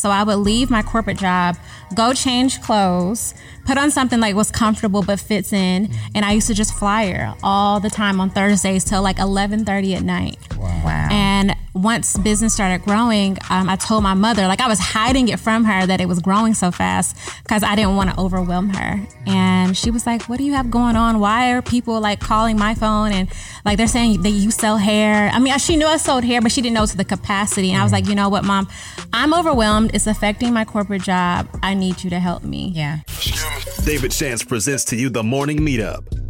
So I would leave my corporate job, go change clothes, put on something like was comfortable but fits in, mm-hmm. and I used to just flyer all the time on Thursdays till like 11:30 at night. Wow. Wow. And once business started growing, um, I told my mother, like I was hiding it from her that it was growing so fast because I didn't want to overwhelm her. And she was like, "What do you have going on? Why are people like calling my phone and like they're saying that you sell hair?" I mean, she knew I sold hair, but she didn't know to the capacity. And I was like, "You know what, mom? I'm overwhelmed. It's affecting my corporate job. I need you to help me." yeah. David Shands presents to you the morning meetup.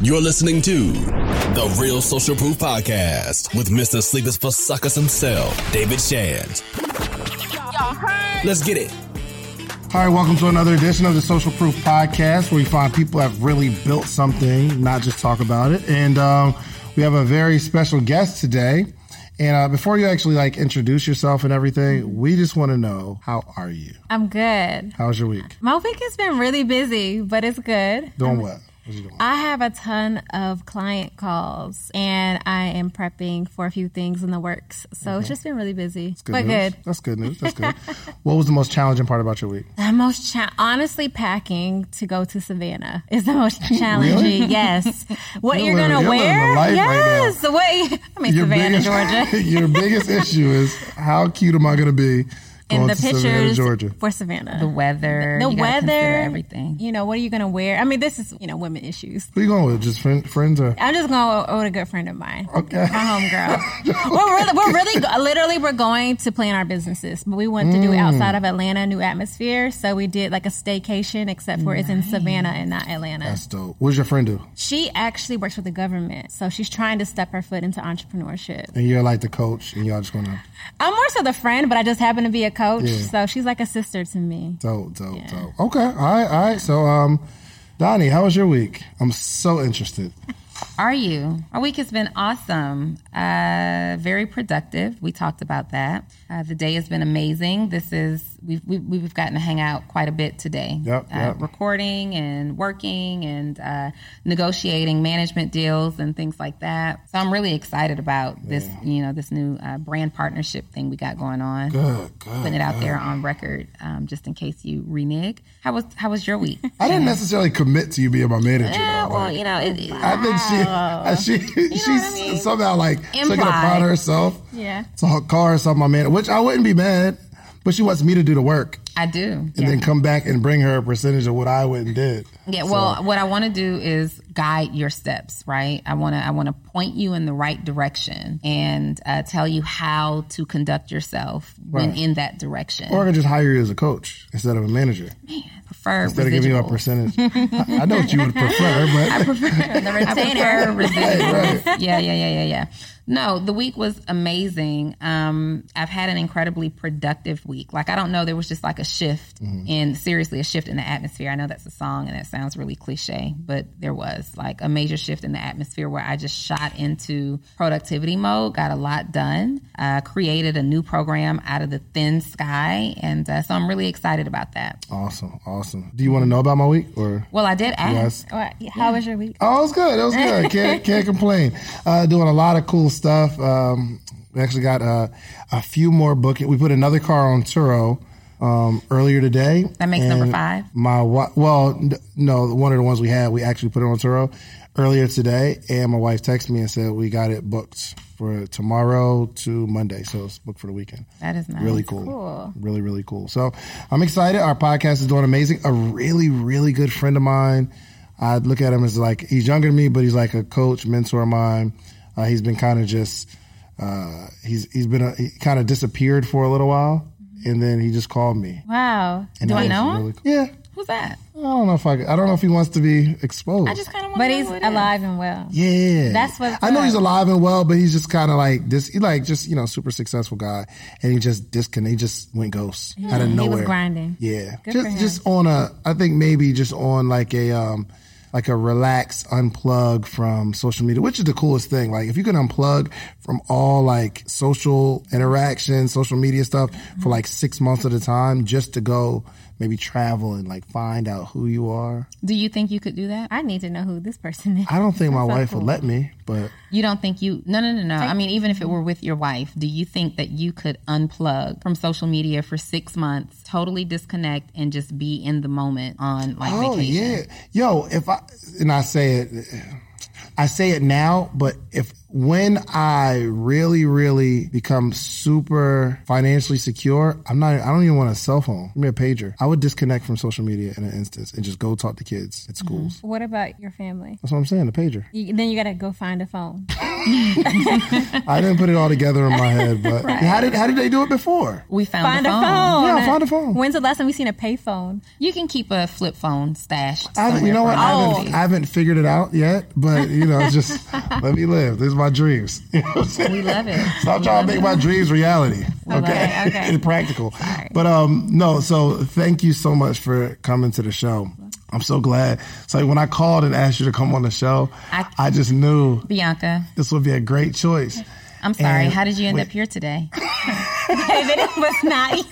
You're listening to The Real Social Proof Podcast with Mr. Sleepers for Suckers himself, David Shands. Let's get it. All right, welcome to another edition of the Social Proof Podcast, where we find people that have really built something, not just talk about it. And um, we have a very special guest today. And uh, before you actually like introduce yourself and everything, we just want to know how are you? I'm good. How's your week? My week has been really busy, but it's good. Doing what? What you doing? I have a ton of client calls and I am prepping for a few things in the works. So it's mm-hmm. just been really busy. Good but news. good. That's good news. That's good. what was the most challenging part about your week? The most cha- honestly packing to go to Savannah is the most challenging. Yes. What You're you're gonna you're wear? life right yes. the way I mean Savannah, Georgia. your biggest issue is how cute am I going to be going And the to Savannah, pictures Georgia? for Savannah. The weather. the you weather, Everything. You know, what are you gonna wear? I mean, this is you know women issues. Who you going with? Just friend, friends or? I'm just going with a good friend of mine. Okay. My homegirl. we're really, we're really, literally, we're going to plan our businesses, but we want to do it outside of mm. Atlanta, new atmosphere. So we did like a staycation, except for it's in Savannah and not Atlanta. That's dope. What does your friend do? she actually works with the government, so she's trying to step her foot into entrepreneurship. And you're like the coach, and y'all just gonna I'm more so the friend, but I just happen to be a coach, Yeah. so she's like a sister to me. dope, dope, dope. Okay, all right, all right. So, um, Donnie, how was your week? I'm so interested. Are you? Our week has been awesome. Uh, very productive. We talked about that. Uh, the day has been amazing. This is we've we've, we've gotten to hang out quite a bit today. Yep, uh, yep. Recording and working and uh, negotiating management deals and things like that. So I'm really excited about this. You know, this new uh, brand partnership thing we got going on. Good, good. Putting it out there on record, um, just in case you renege. How was how was your week? I didn't necessarily commit to you being my manager. Yeah, though. well, you know, it, I think she, she, she's somehow like took it upon herself Yeah. to call herself my manager, which I wouldn't be mad, but she wants me to do the work I do. and then come back and bring her a percentage of what I went and did. Yeah, well, what I want to do is guide your steps, right? I want to I want to point you in the right direction and uh, tell you how to conduct yourself when Right. in that direction. Or I can just hire you as a coach instead of a manager. prefer Instead of giving you a percentage. I, I know what you would prefer, but I prefer The I retainer. prefer residuals. Yeah, yeah, yeah, yeah, yeah. No, the week was amazing. Um, I've had an incredibly productive week. Like I don't know, there was just like a shift in seriously a shift in the atmosphere. I know that's a song and that sounds really cliche, but there was like a major shift in the atmosphere where I just shot into productivity mode, got a lot done, uh, created a new program out of the thin sky, and uh, so I'm really excited about that. awesome, awesome. Do you want to know about my week or? Well, I did ask. Yes. How was your week? Oh, it was good. It was good. Can't can't complain. Uh, doing a lot of cool stuff. Um, we actually got uh, a few more booking. We put another car on Turo um, earlier today. That makes number five? My wi- well, no, one of the ones we had, we actually put it on Turo earlier today, and my wife texted me and said we got it booked for tomorrow to Monday, so it's booked for the weekend. That is nice. Really cool. Cool. Really, really cool. So I'm excited. Our podcast is doing amazing. A really, really good friend of mine. I look at him as like he's younger than me, but he's like a coach, mentor of mine. Uh, he's been kind of just uh, he's he's been a, he kind of disappeared for a little while, and then he just called me. Wow. And Do I know him? really cool. Yeah, Who's that? I don't know if I I don't know if he wants to be exposed. I just kind of want But to he's know who it is. alive and well. Yeah, That's what. I know up. he's alive and well, but he's just kind of like this. He like just you know super successful guy, and he just disconnect. He just went ghost out of nowhere. He nowhere. was grinding. Yeah, Good just for him. just on a. I think maybe just on like a um like a relax unplug from social media, which is the coolest thing. Like if you can unplug from all like social interaction, social media stuff for like six months at a time, just to go maybe travel and like find out who you are. Do you think you could do that? I need to know who this person is. I don't think my so wife cool. would let me, but You don't think you? No, no, no, no. I mean, even if it were with your wife, do you think that you could unplug from social media for six months, totally disconnect, and just be in the moment on like Oh vacation? yeah, yo. If I and I say it, I say it now, but if when I really, really become super financially secure, I'm not. I don't even want a cell phone. Give me a pager. I would disconnect from social media in an instance and just go talk to kids at mm-hmm. schools. What about your family? That's what I'm saying. The pager. You, then you got to go find a phone. I didn't put it all together in my head, but how did how did they do it before? We found Find a a phone. phone. Yeah, find a phone. When's the last time we seen a payphone? You can keep a flip phone stashed. I haven't, you know what? for I haven't. I haven't figured it out yet, but you know, just let me live. This is my dreams. You know? We love it. Stop We trying to make it. my dreams reality. Okay, Okay, and practical. But um, no. So thank you so much for coming to the show. I'm so glad. So when I called and asked you to come on the show, I, I- just knew Bianca, this would be a great choice. I'm sorry. And- How did you end wait. up here today? David, it was not you.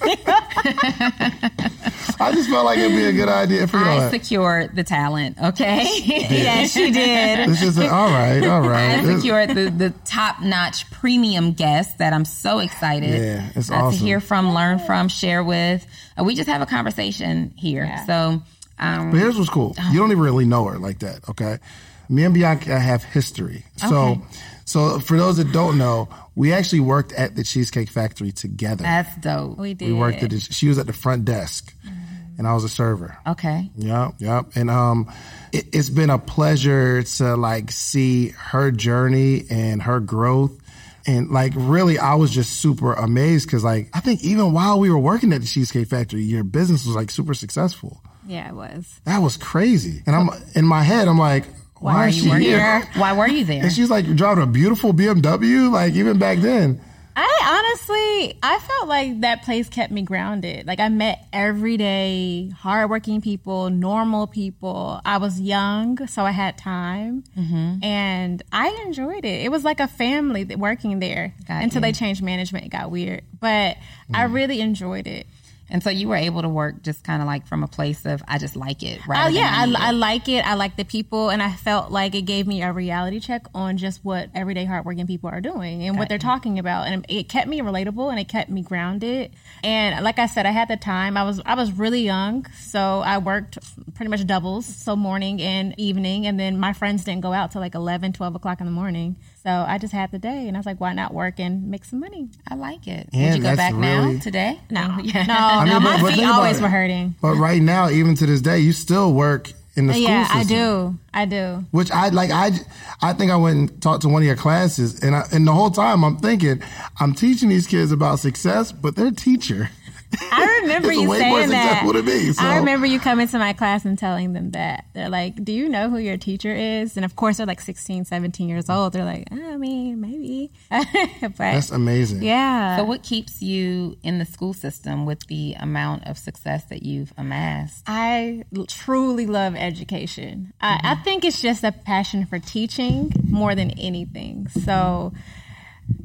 I just felt like it'd be a good idea. Forget all I that. secured the talent. Okay. yes, you did. It's just a, all right, all right. I This- secured the, the top notch premium guest that I'm so excited Yeah, it's uh, awesome. to hear from, learn from, share with. Uh, we just have a conversation here. So, um, But here's what's cool. You don't even really know her like that, okay? Me and Bianca have history. So, Okay. So for those that don't know, we actually worked at the Cheesecake Factory together. that's dope. We did. we worked at the, she was at the front desk and I was a server. Okay. Yep, yep. And um, it, it's been a pleasure to like see her journey and her growth. And like, really, I was just super amazed because, like, I think even while we were working at the Cheesecake Factory, your business was like super successful. Yeah, it was. That was crazy. And I'm in my head, I'm like, why, Why are you here? here? Why were you there? And she's like driving a beautiful BMW, like even back then. I honestly, I felt like that place kept me grounded. Like I met everyday, hardworking people, normal people. I was young, so I had time, mm-hmm. and I enjoyed it. It was like a family working there Got until you. they changed management. It got weird, but I mm. really enjoyed it. And so you were able to work just kind of like from a place of, I just like it. Right? Oh yeah, I, I like it. I like the people, and I felt like it gave me a reality check on just what everyday hardworking people are doing and what they're talking about, and it kept me relatable and it kept me grounded. And like I said, I had the time. I was I was really young, so I worked pretty much doubles, so morning and evening, and then my friends didn't go out till like 11, 12 o'clock in the morning. So I just had the day, and I was like, why not work and make some money? I like it. And Would you go back really- now today? No, Yeah. no, mean, no. but- My but feet always it. were hurting. But right now, even to this day, you still work in the school Yeah, system. I do. I do. Which I like. I I think I went and talked to one of your classes, and I, and the whole time I'm thinking I'm teaching these kids about success, but their teacher. I remember It's you way more saying that. successful than me, so- I remember you coming to my class and telling them that. They're like, Do you know who your teacher is? And of course, they're like 16, 17 years old. They're like, I mean, maybe. but That's amazing. yeah. So, what keeps you in the school system with the amount of success that you've amassed? I truly love education. I, I mm-hmm. think it's just a passion for teaching more than anything. So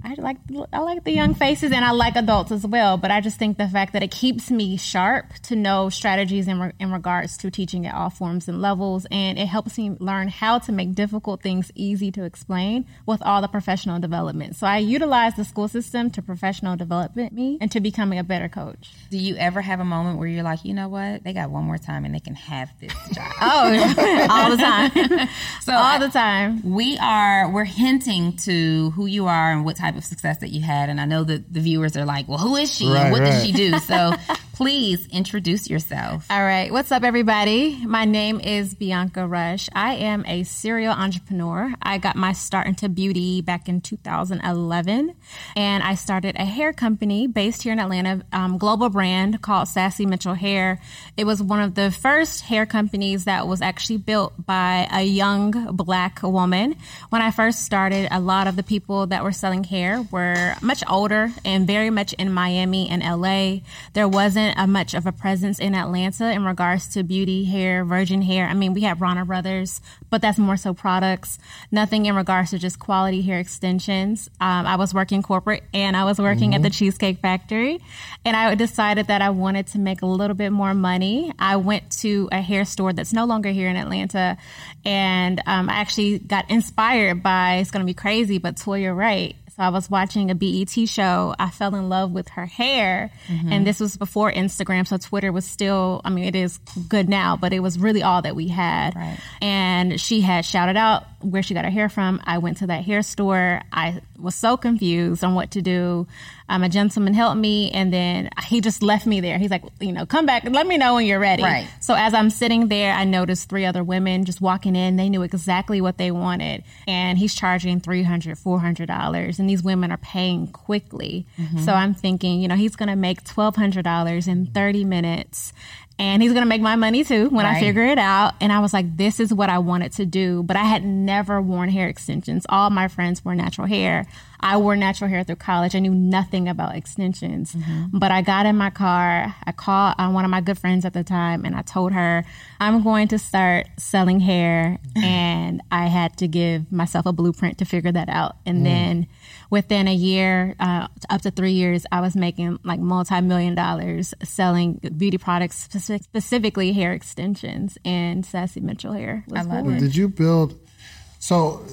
I like I like the young faces and I like adults as well. But I just think the fact that it keeps me sharp to know strategies in, re- in regards to teaching at all forms and levels, and it helps me learn how to make difficult things easy to explain with all the professional development. So I utilize the school system to professional development me and to becoming a better coach. Do you ever have a moment where you're like, you know what? They got one more time and they can have this job. Oh, all the time. so all I- the time. we are we're hinting to who you are and what type of success that you had. And i know that the viewers are like well who is she? Right, and what does right. she do? So please introduce yourself. All right. What's up, everybody? My name is Bianca Rush. I am a serial entrepreneur. I got my start into beauty back in 2011, and I started a hair company based here in Atlanta, um, global brand called Sassy Mitchell Hair. It was one of the first hair companies that was actually built by a young black woman. When I first started, a lot of the people that were selling hair were much older and very much in Miami and LA. There wasn't a much of a presence in Atlanta in regards to beauty, hair, virgin hair. I mean, we have Bronner Brothers, but that's more so products. Nothing in regards to just quality hair extensions. Um, I was working corporate and I was working at the Cheesecake Factory, and I decided that I wanted to make a little bit more money. I went to a hair store that's no longer here in Atlanta, and um, I actually got inspired by. It's going to be crazy, but Toya Wright. So I was watching a BET show. I fell in love with her hair. Mm-hmm. And this was before Instagram. So Twitter was still, I mean, it is good now, but it was really all that we had. Right. And she had shouted out where she got her hair from. I went to that hair store. I was so confused on what to do. Um, a gentleman helped me and then he just left me there. He's like, you know, come back, and let me know when you're ready. Right. So as I'm sitting there, I noticed three other women just walking in. They knew exactly what they wanted. And he's charging $300, $400. And these women are paying quickly. So I'm thinking, you know, he's going to make $1,200 in 30 minutes. And he's going to make my money too when I figure it out. And I was like, this is what I wanted to do. But I had never worn hair extensions. All my friends wore natural hair. I wore natural hair through college. I knew nothing about extensions. But I got in my car. I called uh, one of my good friends at the time and I told her, I'm going to start selling hair. and I had to give myself a blueprint to figure that out. And then within a year, uh, up to three years, I was making like multi million dollars selling beauty products, speci- specifically hair extensions. And Sassy Mitchell Hair was I love born. it. Did you build? So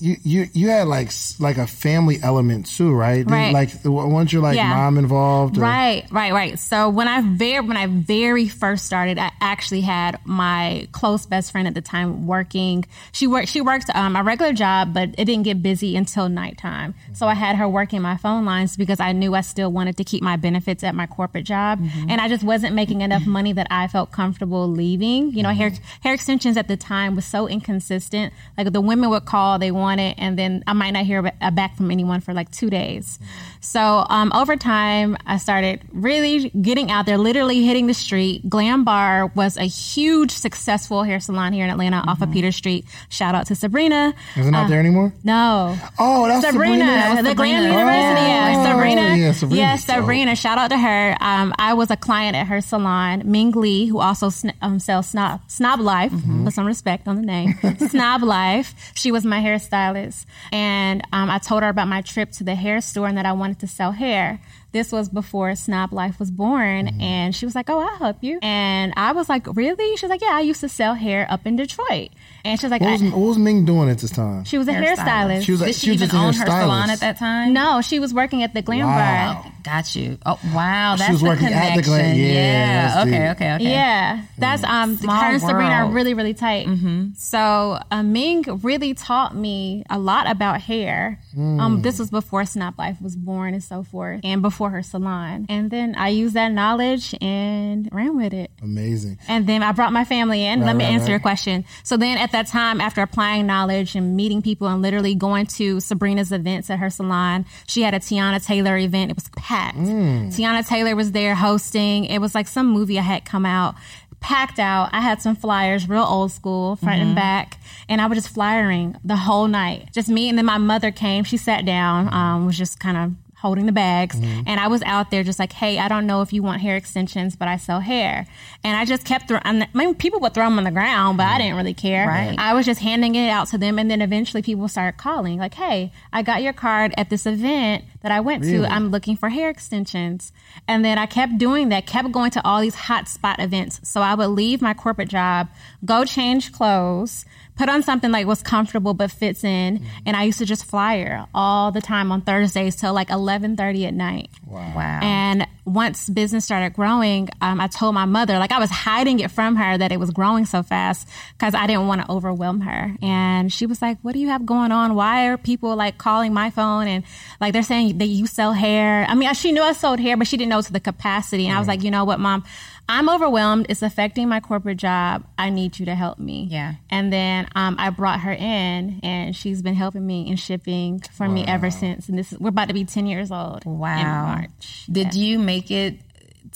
you you you had like like a family element too, right? Right. Like once you're like Yeah. mom involved? or- Right, right, right. So when I very when I very first started, I actually had my close best friend at the time working. She worked she worked um, a regular job, but it didn't get busy until nighttime. So I had her working my phone lines because I knew I still wanted to keep my benefits at my corporate job, mm-hmm. and I just wasn't making enough mm-hmm. money that I felt comfortable leaving. You know, hair mm-hmm. hair extensions at the time was so inconsistent. Like the women would call, they want it, and then I might not hear back from anyone for like two days. So um, over time, I started really getting out there, literally hitting the street. Glam Bar was a huge, successful hair salon here in Atlanta off of Peter Street. Shout out to Sabrina. Is it not there anymore? No. Oh, that's Sabrina, Sabrina. the Glam Sabrina. University. Yeah, Oh, Sabrina. yeah, Sabrina. Yes, Sabrina. Shout out to her. Um, I was a client at her salon, Ming Lee, who also sn- um, sells Snob, Snob Life. Put some respect on the name. Snob Life. She was my hairstylist. And um, I told her about my trip to the hair store and that I wanted to sell hair. This was before Snob Life was born. Mm-hmm. And she was like, Oh, I'll help you. And I was like, Really? She's like, Yeah, I used to sell hair up in Detroit. And she was like, What was, I- what was Ming doing at this time? She was a Hairstylist. hairstylist. She was like, Did she, she, was even just a own her hairstylist. salon at that time? No, she was working at the Glam Wow. Bar. Got you. Oh wow, that's was the working at the connection. Glen- yeah, that's okay, okay, okay. Yeah, that's um. Small her and Sabrina are really really tight. Mm-hmm. So uh, Ming really taught me a lot about hair. Um, this was before Snob Life was born and so forth, and before her salon. And then I used that knowledge and ran with it. Amazing. And then I brought my family in. Let me right, answer right. your question. So then at that time, after applying knowledge and meeting people and literally going to Sabrina's events at her salon, she had a Teyana Taylor event. It was packed. Teyana Taylor was there hosting. It was like some movie I had come out. Packed out. I had some flyers, real old school, front and back, and I was just flyering the whole night. Just me, and then my mother came. She sat down, um, was just kind of holding the bags. Mm-hmm. And I was out there just like, hey, I don't know if you want hair extensions, but I sell hair. And I just kept throwing, I mean, people would throw them on the ground, but I didn't really care. Right. I was just handing it out to them. And then eventually people started calling, like, hey, I got your card at this event that I went Really? to. I'm looking for hair extensions. And then I kept doing that, kept going to all these hot spot events. So I would leave my corporate job, go change clothes, put on something like was comfortable but fits in. And I used to just flyer all the time on Thursdays till like 11:30 at night. Wow. Wow. And once business started growing, um, I told my mother, like I was hiding it from her that it was growing so fast because I didn't want to overwhelm her. And she was like, "What do you have going on? Why are people like calling my phone and like they're saying that you sell hair?" I mean, she knew I sold hair, but she didn't know to the capacity. And I was like, "You know what, mom?" I'm overwhelmed. It's affecting my corporate job. I need you to help me. Yeah. And then um, I brought her in, and she's been helping me in shipping for me ever since. And this is we're about to be 10 years old. Wow. In March. Did you make it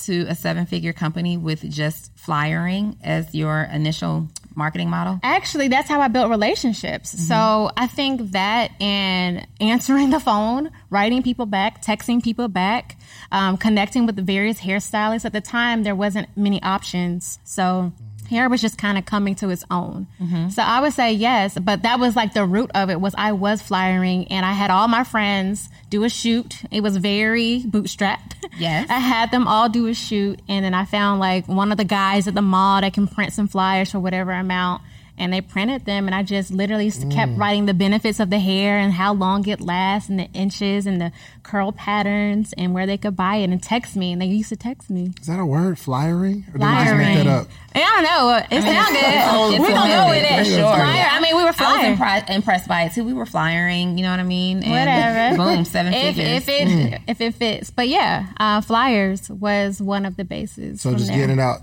to a seven figure company with just flyering as your initial marketing model? Actually, that's how I built relationships. So I think that and answering the phone, writing people back, texting people back, um, connecting with the various hairstylists. At the time, there wasn't many options. So hair was just kind of coming to its own. So I would say yes, but that was like the root of it was I was flyering and I had all my friends do a shoot. It was very bootstrapped. Yes. I had them all do a shoot, and then I found like one of the guys at the mall that can print some flyers for whatever amount. And they printed them, and I just literally s kept writing the benefits of the hair and how long it lasts, and the inches, and the curl patterns, and where they could buy it, and text me. And they used to text me. Is that a word? Flyering? Or did I just make Flyering. that up? I don't know. It sounded. it's We're gonna go with it. sure. Flyer. I mean, we were I was flying. impri- impressed by it too. We were flyering, you know what I mean? And Whatever. Boom, seven if, figures. If it if it fits, but yeah, uh, flyers was one of the bases. So just there. getting it out.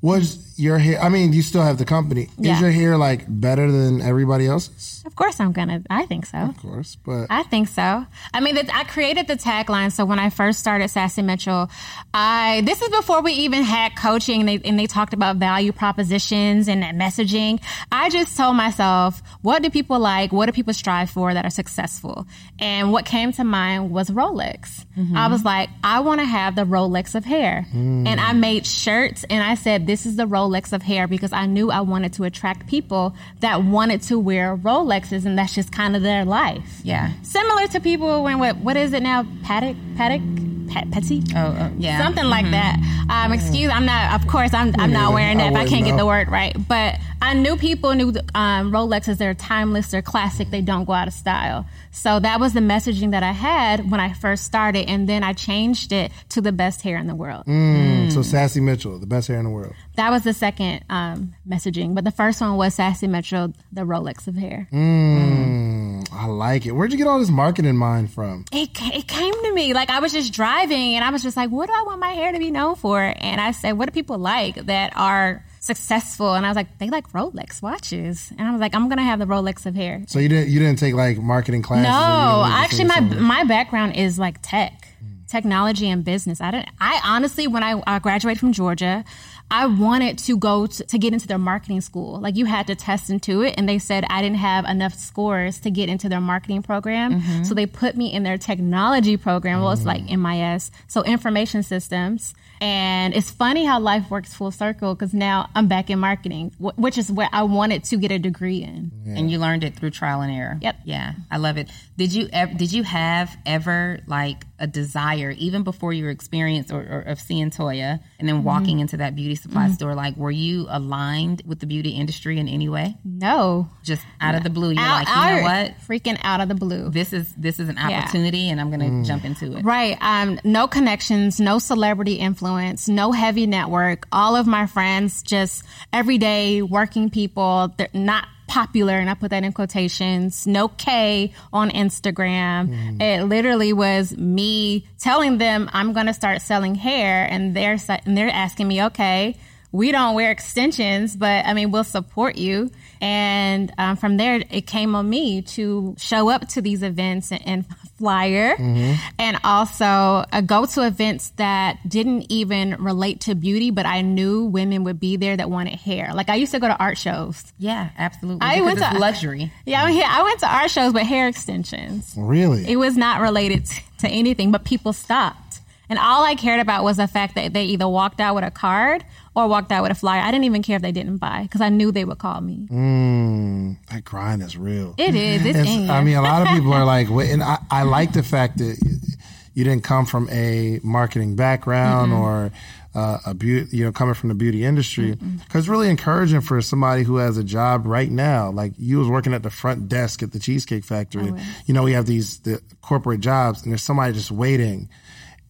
Was your hair? I mean, you still have the company. Yeah. Is your hair like better than everybody else's? Of course, I'm gonna. I think so. Of course, but I think so. I mean, I created the tagline. So when I first started Sassy Mitchell, I this is before we even had coaching, and they, and they talked about value propositions and that messaging. I just told myself, what do people like? What do people strive for that are successful? And what came to mind was Rolex. Mm-hmm. I was like, I want to have the Rolex of hair, mm. and I made shirts, and I said, this is the Rolex of hair because I knew I wanted to attract people that wanted to wear Rolexes, and that's just kind of their life yeah. similar to people when what what is it now? Paddock, paddock, Pat, petty. Oh, uh, yeah. Something like that. Um, excuse, I'm not. Of course, I'm. I'm not wearing I that. If I can't get the word right, but I knew people knew um, Rolexes. They're timeless. They're classic. They don't go out of style. So that was the messaging that I had when I first started, and then I changed it to the best hair in the world. Mm, so Sassy Mitchell, the best hair in the world. That was the second um, messaging, but the first one was Sassy Metro, the Rolex of hair. Mm, I like it. Where'd you get all this marketing mind from? it, it came to me like I was just driving and I was just like, what do I want my hair to be known for? And I said, what do people like that are successful? And I was like, they like Rolex watches. And I was like, I'm gonna have the Rolex of hair. So you didn't you didn't take like marketing classes? No, didn't actually, my my background is like tech, technology, and business. I didn't. I honestly, when I, I graduated from Georgia, I wanted to go to, to get into their marketing school. Like you had to test into it, and they said I didn't have enough scores to get into their marketing program, mm-hmm. so they put me in their technology program. Well, it's mm. like MIS, so information systems. And it's funny how life works full circle because now I'm back in marketing, wh- which is what I wanted to get a degree in. And you learned it through trial and error. Yep. Yeah, I love it. Did you ever? Did you have ever like a desire, even before your experience or, or of seeing Toya and then mm-hmm. walking into that beauty supply mm-hmm. store? Like, were you aligned with the beauty industry in any way? No, Just out of the blue, you're out, like, you know what? Freaking out of the blue. This is this is an opportunity, and I'm going to mm. jump into it. Right. Um, no connections, no celebrity influence, no heavy network. All of my friends, just everyday working people. They're not popular, and I put that in quotations. No K on Instagram. Hmm. It literally was me telling them I'm going to start selling hair, and they're and they're asking me, okay. We don't wear extensions, but I mean, we'll support you. And um, from there, it came on me to show up to these events and, and flyer and also uh, go to events that didn't even relate to beauty, but I knew women would be there that wanted hair. Like I used to go to art shows. Yeah, absolutely. I went to- luxury. Yeah, I, yeah, I went to art shows, but hair extensions. Really? It was not related to anything, but people stopped. And all I cared about was the fact that they either walked out with a card or walked out with a flyer. I didn't even care if they didn't buy because I knew they would call me. Mm, that grind is real. It is. It's, It's. I mean, a lot of people are like, wait, and I, I like the fact that, you didn't come from a marketing background or uh, a beauty, you know, coming from the beauty industry. Because it's really encouraging for somebody who has a job right now. Like you was working at the front desk at the Cheesecake Factory. You know, we have these the corporate jobs, and there's somebody just waiting,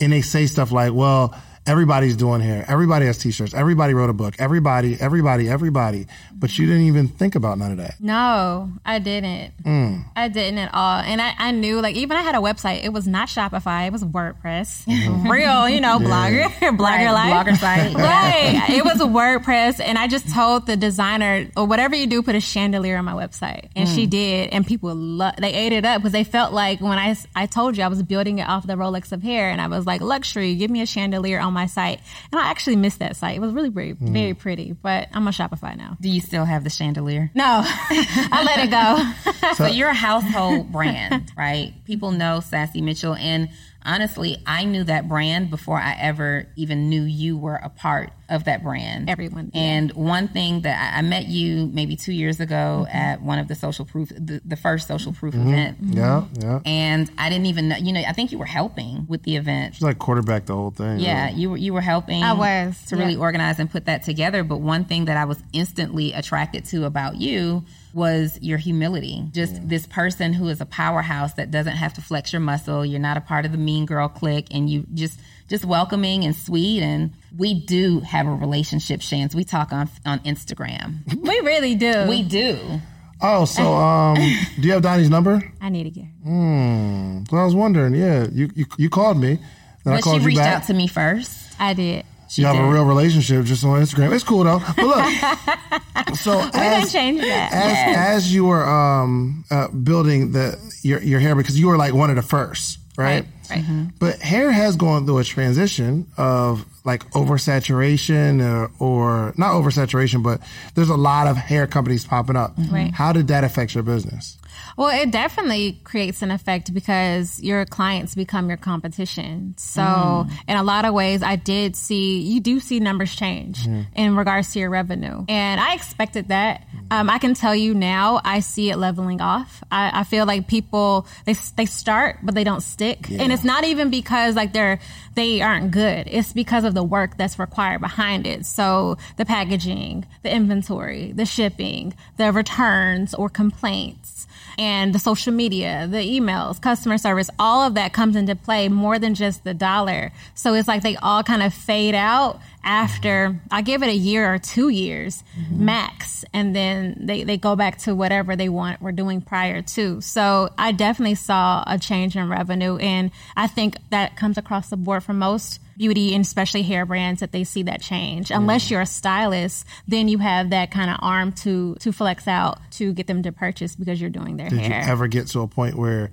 and they say stuff like, "Well." Everybody's doing hair. Everybody has t-shirts. Everybody wrote a book. Everybody, everybody, everybody. But you didn't even think about none of that. No, I didn't. Mm. I didn't at all. And I, I knew, like, even I had a website. It was not Shopify. It was WordPress. Mm-hmm. Real, you know, blogger, blogger Right, life. blogger site. right. It was a WordPress. And I just told the designer, or whatever you do, put a chandelier on my website. And Mm. she did. And people, lo- they ate it up because they felt like when I, I told you I was building it off the Rolex of hair and I was like, luxury, give me a chandelier on my site. And I actually missed that site. It was really very, Mm. very pretty, but I'm on Shopify now. Do you still have the chandelier? No, I let it go. So you're a household brand, right? People know Sassy Mitchell. And honestly, I knew that brand before I ever even knew you were a part of that brand. Everyone did. And one thing that I, I met you maybe two years ago mm-hmm. at one of the social proof, the, the first social proof mm-hmm. event. Yeah, yeah. And I didn't even know, you know, I think you were helping with the event. She's like quarterback the whole thing. Yeah, really. you were you were helping. I was, to really organize and put that together. But one thing that I was instantly attracted to about you was your humility. Just this person who is a powerhouse that doesn't have to flex your muscle. You're not a part of the mean girl clique, and you just just welcoming and sweet. And we do have a relationship, Shands. We talk on on Instagram. We really do. we do. Oh, so um, do you have Donnie's number? I need to get. So I was wondering. Yeah, you you, you called me. Then I But she called you reached back. out to me first. I did. She you have did. a real relationship just on Instagram. It's cool though. But look, so We didn't as, change that. as as you were um, uh, building the your your hair because you were like one of the first, right? Right. But hair has gone through a transition of like oversaturation or, or not oversaturation, but there's a lot of hair companies popping up. Right. How did that affect your business? Well, it definitely creates an effect because your clients become your competition. So, Mm. in a lot of ways, I did see, you do see numbers change Mm-hmm. in regards to your revenue. And I expected that. Um, I can tell you now, I see it leveling off. I, I feel like people, they, they start, but they don't stick. And it's not even because like they're, they aren't good. It's because of the work that's required behind it. So, the packaging, the inventory, the shipping, the returns or complaints and the social media, the emails, customer service, all of that comes into play more than just the dollar. So it's like they all kind of fade out after I give it a year or two years mm-hmm. max. And then they, they go back to whatever they want were doing prior to. So I definitely saw a change in revenue. And I think that comes across the board for most beauty and especially hair brands that they see that change. Unless you're a stylist, then you have that kind of arm to to flex out to get them to purchase because you're doing their Did hair. Did you ever get to a point where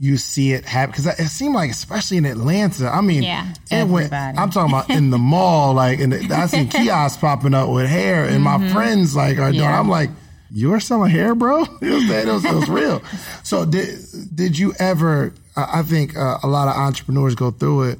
you see it happen? Because it seemed like, especially in Atlanta, I mean, Yeah. it went. Everybody. I'm talking about in the mall, like, and I seen kiosks popping up with hair, and my friends like are doing. Yeah. I'm like, you're selling hair, bro? It was, man, it was, it was real. So did did you ever? I I think uh, a lot of entrepreneurs go through it.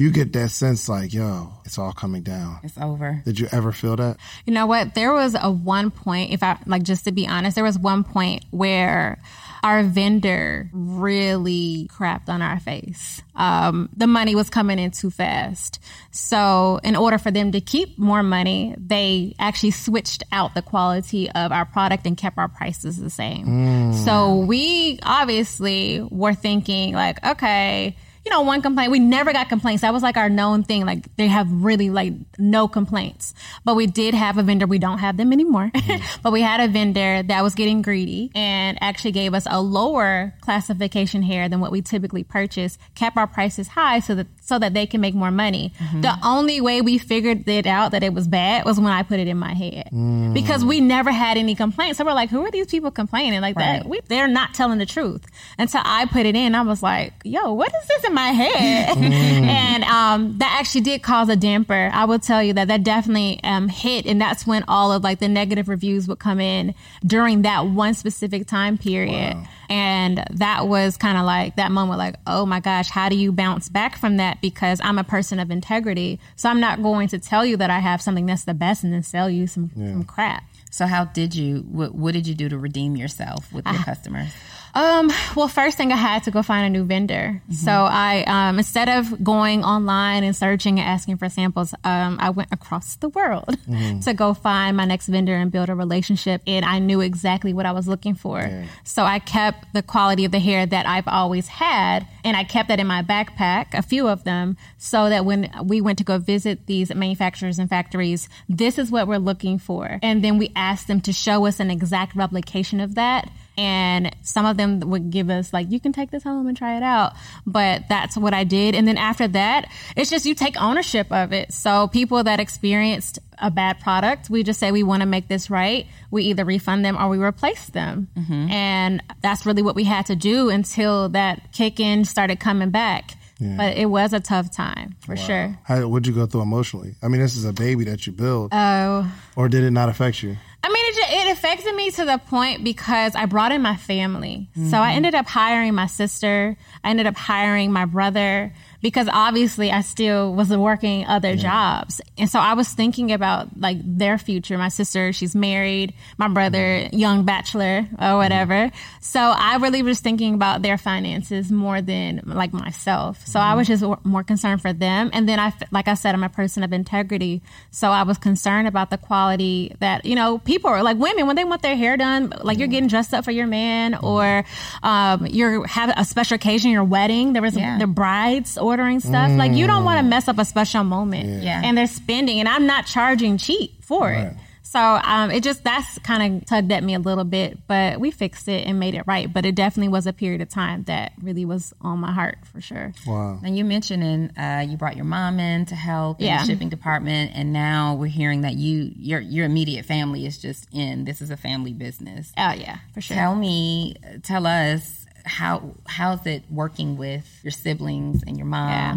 You get that sense, like, yo, it's all coming down. It's over. Did you ever feel that? You know what? There was a one point, if I like, just to be honest, there was one point where our vendor really crapped on our face. Um, the money was coming in too fast. So, in order for them to keep more money, they actually switched out the quality of our product and kept our prices the same. So, we obviously were thinking, like, okay, you know, one complaint. We never got complaints. That was like our known thing. Like they have really like no complaints. But we did have a vendor. We don't have them anymore. Mm-hmm. but we had a vendor that was getting greedy and actually gave us a lower classification hair than what we typically purchase, kept our prices high so that so that they can make more money. The only way we figured it out that it was bad was when I put it in my head. Because we never had any complaints. So we're like, who are these people complaining like that? We, they're not telling the truth. Until I put it in, I was like, yo, what is this in my head? and um, that actually did cause a damper. I will tell you that that definitely um, hit. And that's when all of like the negative reviews would come in during that one specific time period. And that was kind of like that moment, like, oh my gosh, how do you bounce back from that? Because I'm a person of integrity. So I'm not going to tell you that I have something that's the best and then sell you some, some crap. So how did you? What, what did you do to redeem yourself with your ah. customers? Um, well, first thing I had to go find a new vendor. So I, um, instead of going online and searching and asking for samples, um, I went across the world to go find my next vendor and build a relationship. And I knew exactly what I was looking for. So I kept the quality of the hair that I've always had and I kept that in my backpack, a few of them, so that when we went to go visit these manufacturers and factories, this is what we're looking for. And then we asked them to show us an exact replication of that and some of them would give us like you can take this home and try it out. But that's what i did. And then after that it's just you take ownership of it. So people that experienced a bad product we just say we want to make this right. We either refund them or we replace them. Mm-hmm. And that's really what we had to do until that kick in started coming back. But it was a tough time for sure. How, what'd you go through emotionally? I mean, this is a baby that you built, oh. Or did it not affect you? I mean, it, ju- it affected me to the point because I brought in my family. So I mm-hmm. ended up hiring my sister. I ended up hiring my brother because obviously I still was working other jobs. And so I was thinking about like their future. My sister, she's married. My brother, mm-hmm. young bachelor or mm-hmm. whatever. So I really was thinking about their finances more than like myself. So I mm-hmm. was just w- more concerned for them. And then I, like I said, I'm a person of integrity. So I was concerned about the quality that, you know, people are like women when they want their hair done, like you're getting dressed up for your man or, um, you're having a special occasion, your wedding. There was Yeah. the brides ordering stuff. Like you don't want to mess up a special moment. Yeah. And they're spending and I'm not charging cheap for it. So um, it just that's kind of tugged at me a little bit, but we fixed it and made it right. But it definitely was a period of time that really was on my heart for sure. Wow. And you mentioned in uh, you brought your mom in to help in the shipping department, and now we're hearing that you your your immediate family is just in. This is a family business. Oh yeah, for sure. Tell me, tell us how how's it working with your siblings and your mom? Yeah.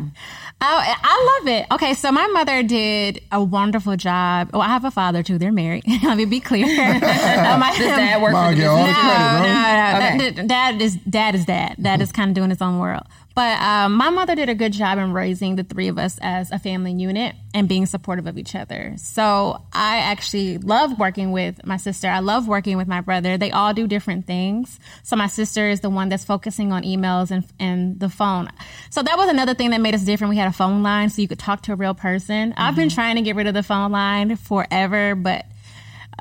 Oh, I, I love it. Okay, so my mother did a wonderful job. Well, I have a father too. They're married. Let me be clear. Um, my- Does dad work Mom, for the get all the business? credit, bro. no, no. Okay. That- Dad is dad is dad. Dad is mm-hmm. kind of doing his own world. But um, my mother did a good job in raising the three of us as a family unit and being supportive of each other. So I actually love working with my sister. I love working with my brother. They all do different things. So my sister is the one that's focusing on emails and and the phone. So that was another thing that made us different. We had a phone line so you could talk to a real person. I've been trying to get rid of the phone line forever, but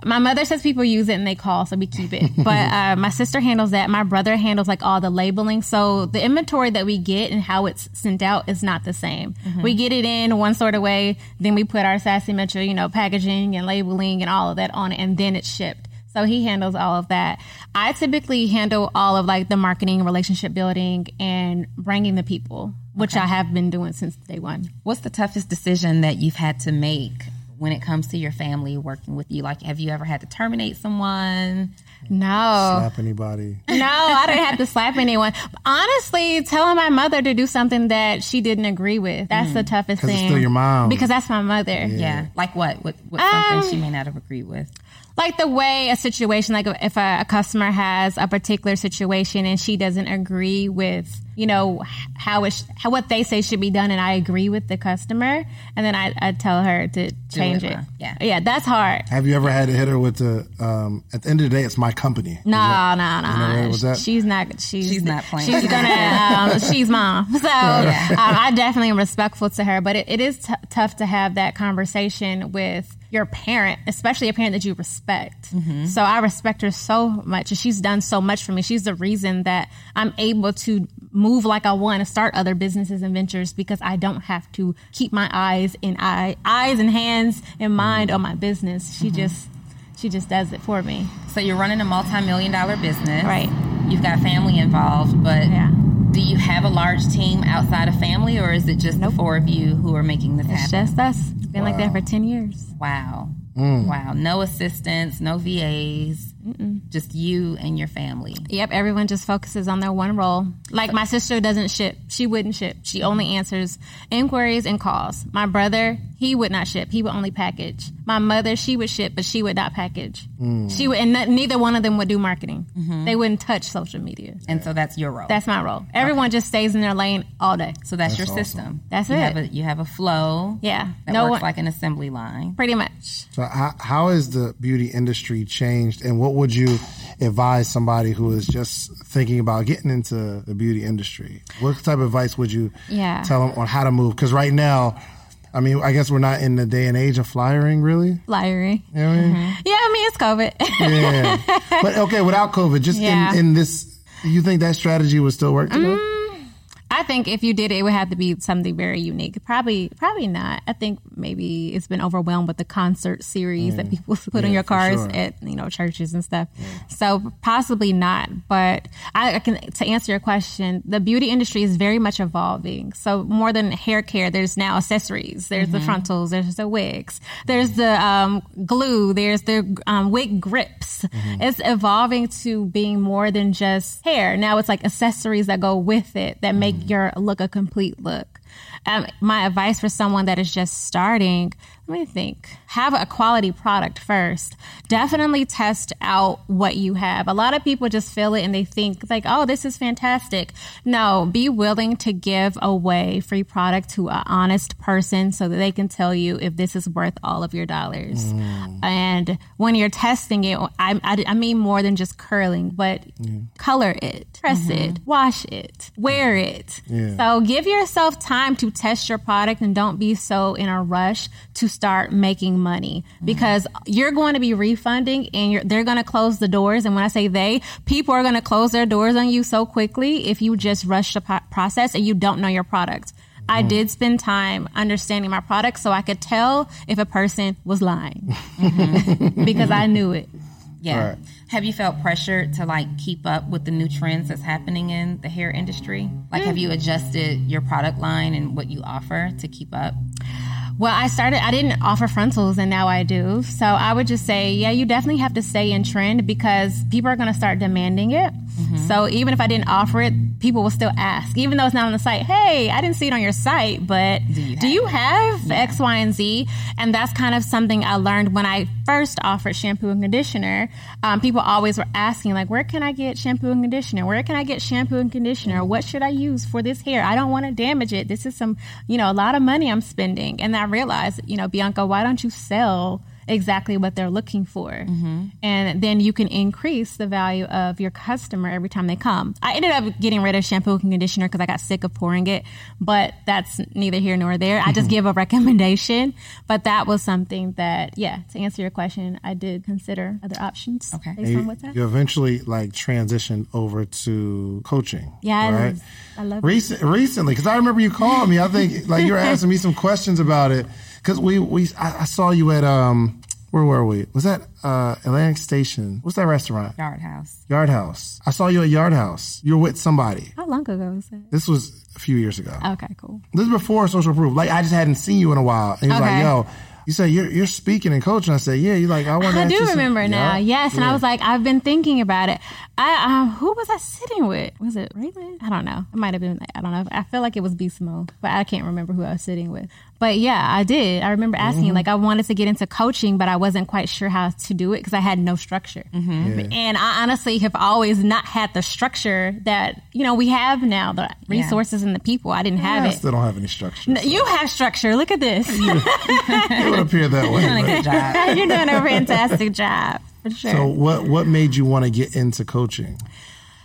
my mother says people use it and they call, so we keep it. But uh, my sister handles that. My brother handles like all the labeling. So the inventory that we get and how it's sent out is not the same. We get it in one sort of way, then we put our sassy metro, you know, packaging and labeling and all of that on it, and then it's shipped. So he handles all of that. I typically handle all of like the marketing, relationship building, and bringing the people, which I have been doing since day one. What's the toughest decision that you've had to make when it comes to your family working with you? Like, have you ever had to terminate someone? No. Slap anybody? No, I didn't have to slap anyone. Honestly, telling my mother to do something that she didn't agree with, that's the toughest thing. still your mom. Because that's my mother. Yeah. Like what? What? What's Um, something she may not have agreed with? Like the way a situation, like if a, a customer has a particular situation and she doesn't agree with, you know, how it, sh- how what they say should be done, and I agree with the customer, and then I, I tell her to change it, it. Yeah. yeah, that's hard. Have you ever had to hit her with the? Um, at the end of the day, it's my company. No, no, never no. was that? She's not. She's, She's not playing. She's gonna. Um, she's mom. So um, I definitely am respectful to her, but it, it is t- tough to have that conversation with your parent, especially a parent that you respect. Mm-hmm. So I respect her so much, and she's done so much for me. She's the reason that I'm able to move like I want to start other businesses and ventures because I don't have to keep my eyes and eye, eyes and hands and mind mm-hmm. on my business. She mm-hmm. just. She just does it for me. So you're running a multi-million dollar business, Right. You've got family involved, but Yeah. do you have a large team outside of family, or is it just the four of you who are making this It's happen? just us. Been like that for 10 years. wow, mm. wow, no assistants, no VAs, just you and your family. Yep, everyone just focuses on their one role. Like my sister doesn't ship. She wouldn't ship. She only answers inquiries and calls. My brother, He would not ship. He would only package. My mother, she would ship, but she would not package. Mm. She would, and n- neither one of them would do marketing. They wouldn't touch social media. And so that's your role. That's my role. Everyone just stays in their lane all day. so that's, your awesome. system. That's you it. Have a, you have a flow. Yeah. That No works one- like an assembly line. Pretty much. So how, how has the beauty industry changed, and what would you advise somebody who is just thinking about getting into the beauty industry? What type of advice would you Yeah. tell them on how to move? Because right now, I mean, I guess we're not in the day and age of flyering, really. Flyery. You know I mean? Mm-hmm. Yeah, I mean, it's COVID. Yeah. but okay, without COVID, just Yeah. in, in this, you think that strategy would still work today? Mm, I think if you did it, it would have to be something very unique. Probably, probably not. I think maybe it's been overwhelmed with the concert series that people put on your cars sure. at you know churches and stuff. So possibly not. But I, I can to answer your question, the beauty industry is very much evolving. So more than hair care, there's now accessories. There's the frontals. There's the wigs. There's the um, glue. There's the um, wig grips. It's evolving to being more than just hair. Now it's like accessories that go with it that make your look a complete look. Um, my advice for someone that is just starting, let me think. Have a quality product first. Definitely test out what you have. A lot of people just feel it and they think like, "Oh, this is fantastic." No, be willing to give away free product to an honest person so that they can tell you if this is worth all of your dollars. Mm. And when you're testing it, I, I, I mean more than just curling, but color it, press mm-hmm. it, wash it, wear mm-hmm. it. Yeah. So give yourself time to test your product and don't be so in a rush to start making money because you're going to be refunding and you're, they're going to close the doors. And when I say they, people are going to close their doors on you so quickly if you just rush the po- process and you don't know your product. I mm. did spend time understanding my product so I could tell if a person was lying because I knew it. Yeah. Right. Have you felt pressure to like keep up with the new trends that's happening in the hair industry? Like, have you adjusted your product line and what you offer to keep up? Well, I started, I didn't offer frontals and now I do. So I would just say, yeah, you definitely have to stay in trend because people are going to start demanding it. So even if I didn't offer it, people will still ask, even though it's not on the site. Hey, I didn't see it on your site, but do you have, X, Y, and Z? And that's kind of something I learned when I first offered shampoo and conditioner. Um, people always were asking, like, where can I get shampoo and conditioner? Where can I get shampoo and conditioner? What should I use for this hair? I don't want to damage it. This is some, you know, a lot of money I'm spending. And I realized, you know, Bianca, why don't you sell exactly what they're looking for? Mm-hmm. And then you can increase the value of your customer every time they come. I ended up getting rid of shampoo and conditioner because I got sick of pouring it, but that's neither here nor there. I just give a recommendation, but that was something that, yeah, to answer your question, I did consider other options. Okay. Based on what's You, you eventually like transitioned over to coaching. Yeah. right? I love it. Recent, recently, because I remember you called me. I think like you were asking me some questions about it. Because we we I, I saw you at um where were we? Was that uh Atlantic Station? What's that restaurant? Yard House. Yard House. I saw you at Yard House. You were with somebody. How long ago was that? This was a few years ago. Okay, cool. This is before social proof. Like I just hadn't seen you in a while. And he was like, "Yo, you say you're you're speaking and coaching." I said, "Yeah." you're like I want. I do remember now. Yes, and I was like, I've been thinking about it. I um, who was I sitting with? Was it Raylan? I don't know. It might have been. I don't know. I feel like it was Smo, but I can't remember who I was sitting with. But yeah, I did. I remember asking. Mm-hmm. Like, I wanted to get into coaching, but I wasn't quite sure how to do it because I had no structure. Mm-hmm. And I honestly have always not had the structure that you know we have now. The resources and the people. I didn't have I it. still don't have any structure. You have structure. Look at this. It would appear that way. You're Doing a but- good job. You're doing a fantastic job for sure. So what what made you want to get into coaching?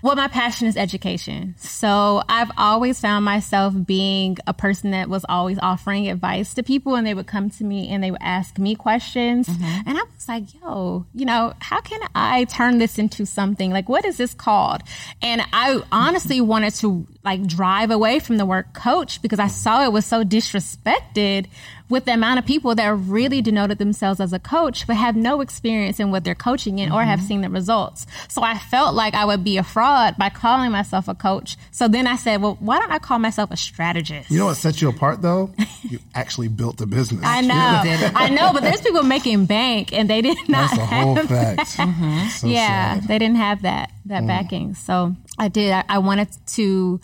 Well, my passion is education. So I've always found myself being a person that was always offering advice to people, and they would come to me and they would ask me questions. Mm-hmm. And I was like, yo, you know, how can I turn this into something? Like, what is this called? And I honestly wanted to like drive away from the word coach because I saw it was so disrespected with the amount of people that really denoted themselves as a coach but have no experience in what they're coaching in or have mm-hmm. seen the results. So I felt like I would be a fraud by calling myself a coach. So then I said, well, why don't I call myself a strategist? You know what sets you apart though? You actually built a business. I know, I know, but there's people making bank and they did not That's a have whole fact. Mm-hmm. So yeah, sad. they didn't have that that mm. backing. So I did. I, I wanted to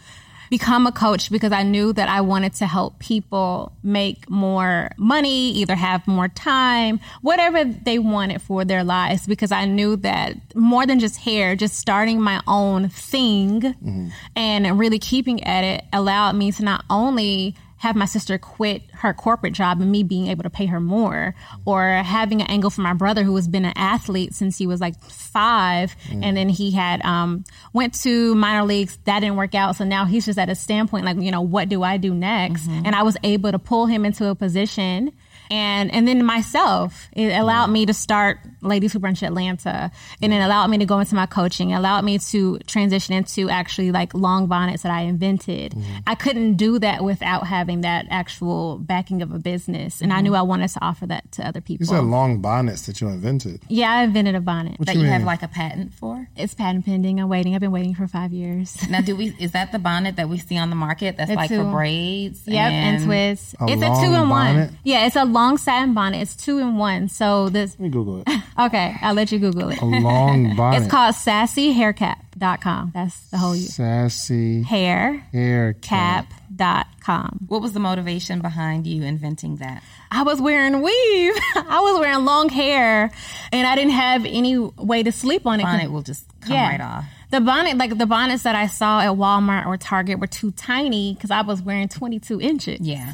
become a coach because I knew that I wanted to help people make more money, either have more time, whatever they wanted for their lives. Because I knew that more than just hair, just starting my own thing mm-hmm. and really keeping at it allowed me to not only have my sister quit her corporate job and me being able to pay her more or having an angle for my brother who has been an athlete since he was like five mm. and then he had um, went to minor leagues that didn't work out so now he's just at a standpoint like you know what do i do next mm-hmm. and i was able to pull him into a position and and then myself it allowed me to start ladies who brunch atlanta and it allowed me to go into my coaching it allowed me to transition into actually like long bonnets that i invented mm-hmm. i couldn't do that without having that actual backing of a business and mm-hmm. i knew i wanted to offer that to other people you said long bonnets that you invented yeah i invented a bonnet what that you, you have like a patent for it's patent pending i'm waiting i've been waiting for five years now do we is that the bonnet that we see on the market that's it's like for braids yep and, and twists a it's a two in one yeah it's a long satin bonnet. It's two in one. So this. Let me Google it. okay, I'll let you Google it. A long bonnet. It's called sassyhaircap.com. That's the whole. Sassy hair haircap.com. What was the motivation behind you inventing that? I was wearing weave. I was wearing long hair, and I didn't have any way to sleep on it. Bonnet will just come yeah. right off the bonnet, like the bonnets that I saw at Walmart or Target, were too tiny because I was wearing 22 inches. Yeah,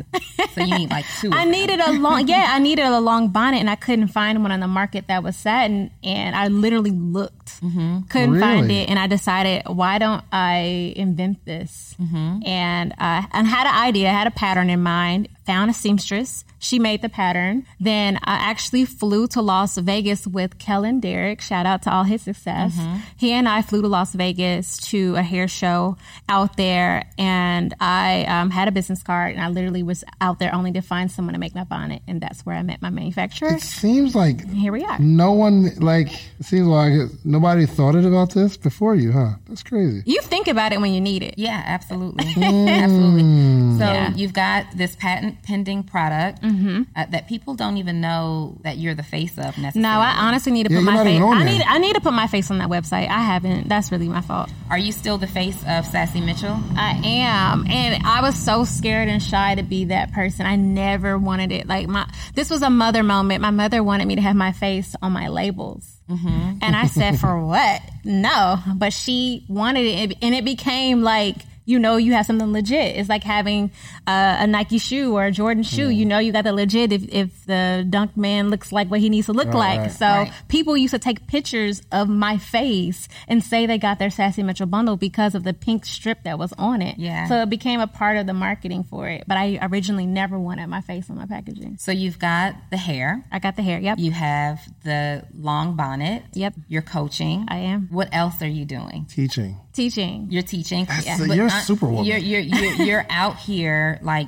so you need like two. I needed a long, yeah, I needed a long bonnet, and I couldn't find one on the market that was satin. And I literally looked, mm-hmm. couldn't really? find it, and I decided, why don't I invent this? Mm-hmm. And uh, and had an idea, had a pattern in mind, found a seamstress she made the pattern. Then I actually flew to Las Vegas with Kellen Derrick. Shout out to all his success. Mm-hmm. He and I flew to Las Vegas to a hair show out there, and I um, had a business card, and I literally was out there only to find someone to make my bonnet, and that's where I met my manufacturer. It seems like here we are. No one like seems like nobody thought it about this before you, huh? That's crazy. You think about it when you need it. Yeah, absolutely, absolutely. So yeah. you've got this patent pending product mm-hmm. uh, that people don't even know that you're the face of necessarily. No, I honestly need to yeah, put my face. I need I need to put my face on that website. I haven't. That's really my fault. Are you still the face of Sassy Mitchell? I am, and I was so scared and shy to be that person. I never wanted it. Like my this was a mother moment. My mother wanted me to have my face on my labels. Mm-hmm. And I said, for what? No. But she wanted it. And it became like, you know you have something legit. It's like having uh, a Nike shoe or a Jordan shoe. Mm. You know you got the legit if, if the Jumpman looks like what he needs to look right, like. Right, so right. people used to take pictures of my face and say they got their Sassy Mitchell bundle because of the pink strip that was on it. Yeah. So it became a part of the marketing for it. But I originally never wanted my face on my packaging. So you've got the hair. I got the hair. Yep. You have the long bonnet. Yep. You're coaching. I am. What else are you doing? Teaching. Teaching. You're teaching. Yeah. you're super woman. You're, you're, you're, you're out here like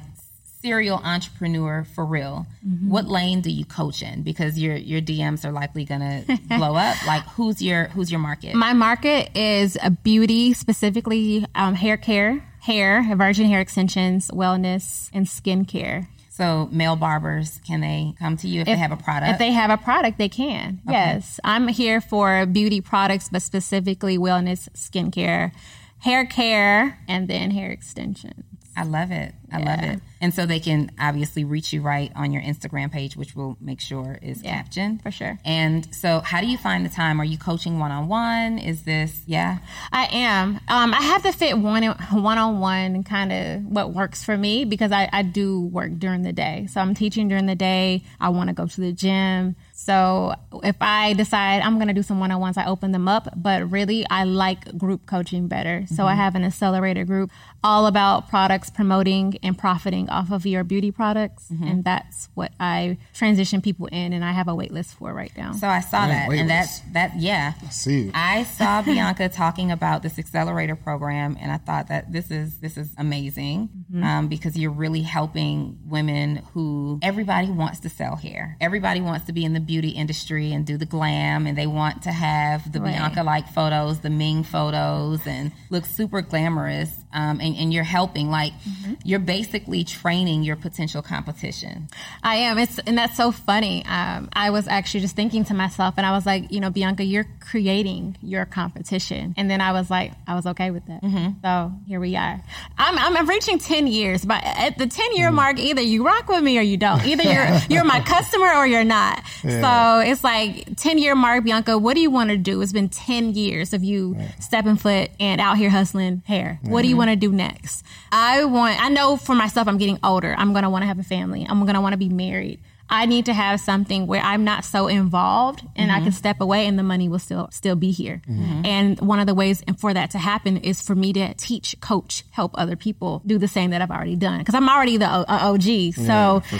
serial entrepreneur for real. Mm-hmm. What lane do you coach in? Because your your DMs are likely gonna blow up. Like who's your who's your market? My market is a beauty, specifically um, hair care, hair, virgin hair extensions, wellness, and skincare. So male barbers, can they come to you if, if, they have a product? If they have a product, they can. Okay. Yes. I'm here for beauty products, but specifically wellness, skincare, hair care, and then hair extensions. I love it. I yeah. love it. And so they can obviously reach you right on your Instagram page, which we'll make sure is yeah, captioned. For sure. And so how do you find the time? Are you coaching one on one? Is this, yeah? I am. Um, I have to fit one one on one kind of what works for me because I, I do work during the day. So I'm teaching during the day. I want to go to the gym. So if I decide I'm going to do some one on ones, I open them up. But really, I like group coaching better. So mm-hmm. I have an accelerator group all about products promoting and profiting off of your beauty products. Mm-hmm. And that's what I transition people in. And I have a wait list for right now. So I saw that. And that's that, yeah. I see. I saw Bianca talking about this accelerator program. And I thought that this is, this is amazing mm-hmm. um, because you're really helping women who everybody wants to sell hair. Everybody wants to be in the beauty industry and do the glam and they want to have the right. Bianca like photos, the Ming photos and look super glamorous. Um, and, and, you're helping like mm-hmm. your basically training your potential competition. I am. It's and that's so funny. Um, I was actually just thinking to myself, and I was like, you know, Bianca, you're creating your competition, and then I was like, I was okay with that. Mm-hmm. So here we are. I'm, I'm, I'm reaching ten years, but at the ten year mm-hmm. mark, either you rock with me or you don't. Either you're you're my customer or you're not. Yeah. So it's like ten year mark, Bianca. What do you want to do? It's been ten years of you stepping foot and out here hustling hair. Mm-hmm. What do you mm-hmm. want to do next? I want. I know for myself, I'm getting older. I'm gonna want to have a family. I'm gonna want to be married. I need to have something where I'm not so involved and mm-hmm. I can step away and the money will still still be here. Mm-hmm. And one of the ways for that to happen is for me to teach, coach, help other people do the same that I've already done because I'm already the OG. So, yeah, sure.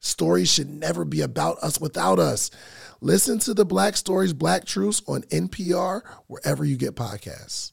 Stories should never be about us without us. Listen to the Black Stories, Black Truths on NPR, wherever you get podcasts.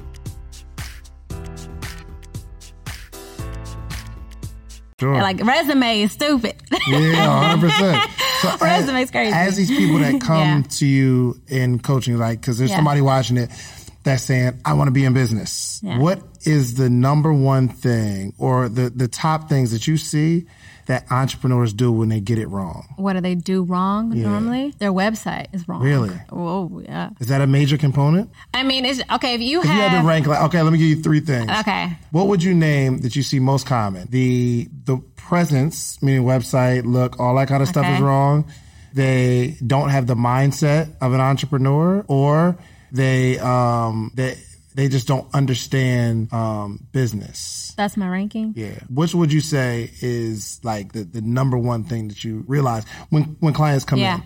Sure. Like resume is stupid. Yeah, 100%. So Resume's as, crazy. As these people that come Yeah. to you in coaching, like, because there's Yeah. somebody watching it that's saying, I want to be in business. Yeah. What is the number one thing or the, the top things that you see that entrepreneurs do when they get it wrong? what do they do wrong normally? Their website is wrong. Really? Oh yeah. Is that a major component? I mean, it's okay if you If you had to rank, like, okay, let me give you three things. Okay. What would you name that you see most common? The the presence, meaning website, look, all that kind of stuff Okay. is wrong. They don't have the mindset of an entrepreneur, or they um they they just don't understand um business. That's my ranking. Yeah. Which would you say is like the, the number one thing that you realize when when clients come Yeah. in?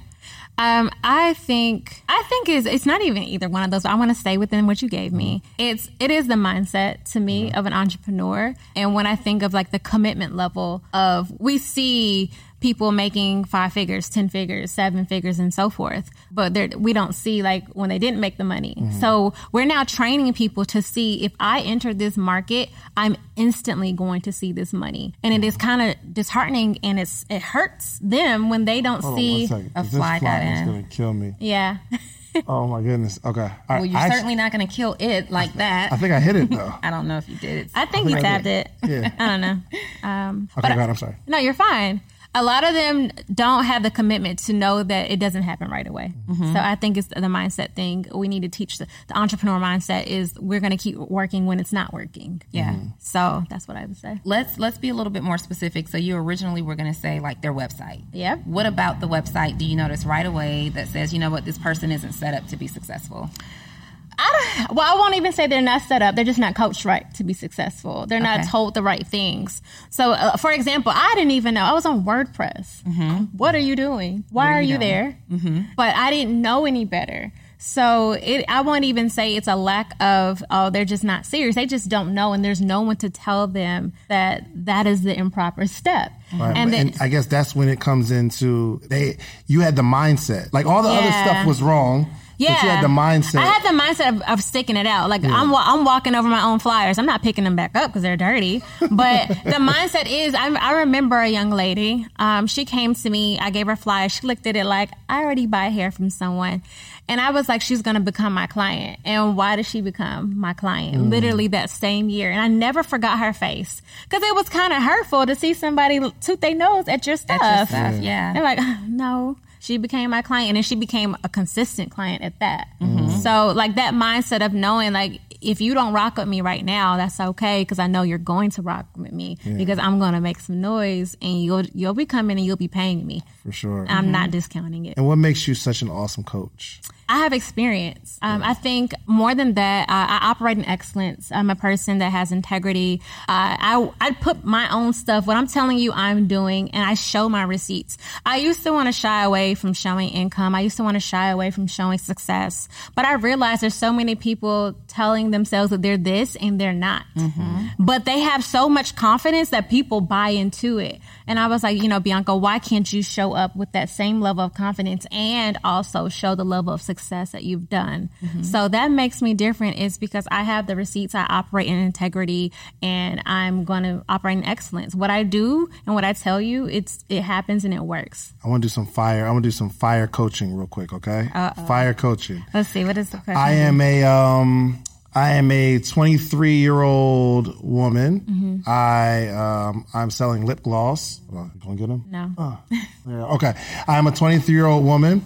Um, I think I think is it's not even either one of those. I want to stay within what you gave me. It's it is the mindset to me of an entrepreneur, and when I think of like the commitment level of we see people making five figures, ten figures, seven figures, and so forth, but we don't see like when they didn't make the money. So we're now training people to see if I enter this market, I'm instantly going to see this money, and it is kind of disheartening, and it's it hurts them when they don't Hold see. second. a fly got is in. gonna kill me. Yeah. Oh my goodness. Okay. Right. Well, you're I, certainly not going to kill it like that. I think I hit it though. I don't know if you did. It's, I think you tapped it. Yeah. I don't know. Um, Okay, go ahead. I'm sorry. no, you're fine. A lot of them don't have the commitment to know that it doesn't happen right away. Mm-hmm. So I think it's the mindset thing. We need to teach the, the entrepreneur mindset is we're going to keep working when it's not working. yeah. Mm-hmm. So that's what I would say. Let's let's be a little bit more specific. So you originally were going to say like their website. Yeah. What about the website? Do you notice right away that says, you know what, this person isn't set up to be successful? I don't, well, I won't even say they're not set up. They're just not coached right to be successful. They're not Okay. told the right things. So, uh, for example, I didn't even know I was on WordPress. What are you doing? Why are, you, there? But I didn't know any better. So it, I won't even say it's a lack of oh they're just not serious. They just don't know, and there's no one to tell them that that is the improper step. Right. And And, I guess that's when it comes into they. You had the mindset, like all the other stuff was wrong. Yeah, But you had the mindset. I had the mindset of, of sticking it out. Like I'm, I'm walking over my own flyers. I'm not picking them back up because they're dirty. But the mindset is, I, I remember a young lady. Um, she came to me. I gave her flyers. She looked at it like I already buy hair from someone, and I was like, she's going to become my client. And why did she become my client? Mm. Literally that same year, and I never forgot her face because it was kind of hurtful to see somebody toot their nose at your stuff. At your stuff, yeah. They're like, no. She became my client, and then she became a consistent client at that. Mm-hmm. So, like that mindset of knowing, like, if you don't rock with me right now, that's okay because I know you're going to rock with me because I'm going to make some noise, and you'll you'll be coming and you'll be paying me. For sure. I'm not discounting it. and what makes you such an awesome coach? I have experience. Um, I think more than that, I, I operate in excellence. I'm a person that has integrity. Uh, I I put my own stuff. What I'm telling you, I'm doing, and I show my receipts. I used to want to shy away from showing income. I used to want to shy away from showing success. But I realized there's so many people telling themselves that they're this and they're not. But they have so much confidence that people buy into it. And I was like, you know, Bianca, why can't you show up with that same level of confidence and also show the level of success that you've done? So that makes me different is because I have the receipts, I operate in integrity and I'm going to operate in excellence. What I do and what I tell you, it's it happens and it works. I want to do some fire. I want to do some fire coaching real quick. Okay, fire coaching. Let's see what is the question. I am a um I am a 23 year old woman. Mm-hmm. I um I'm selling lip gloss. On, you gonna get them? no. Yeah, okay. I'm a 23 year old woman.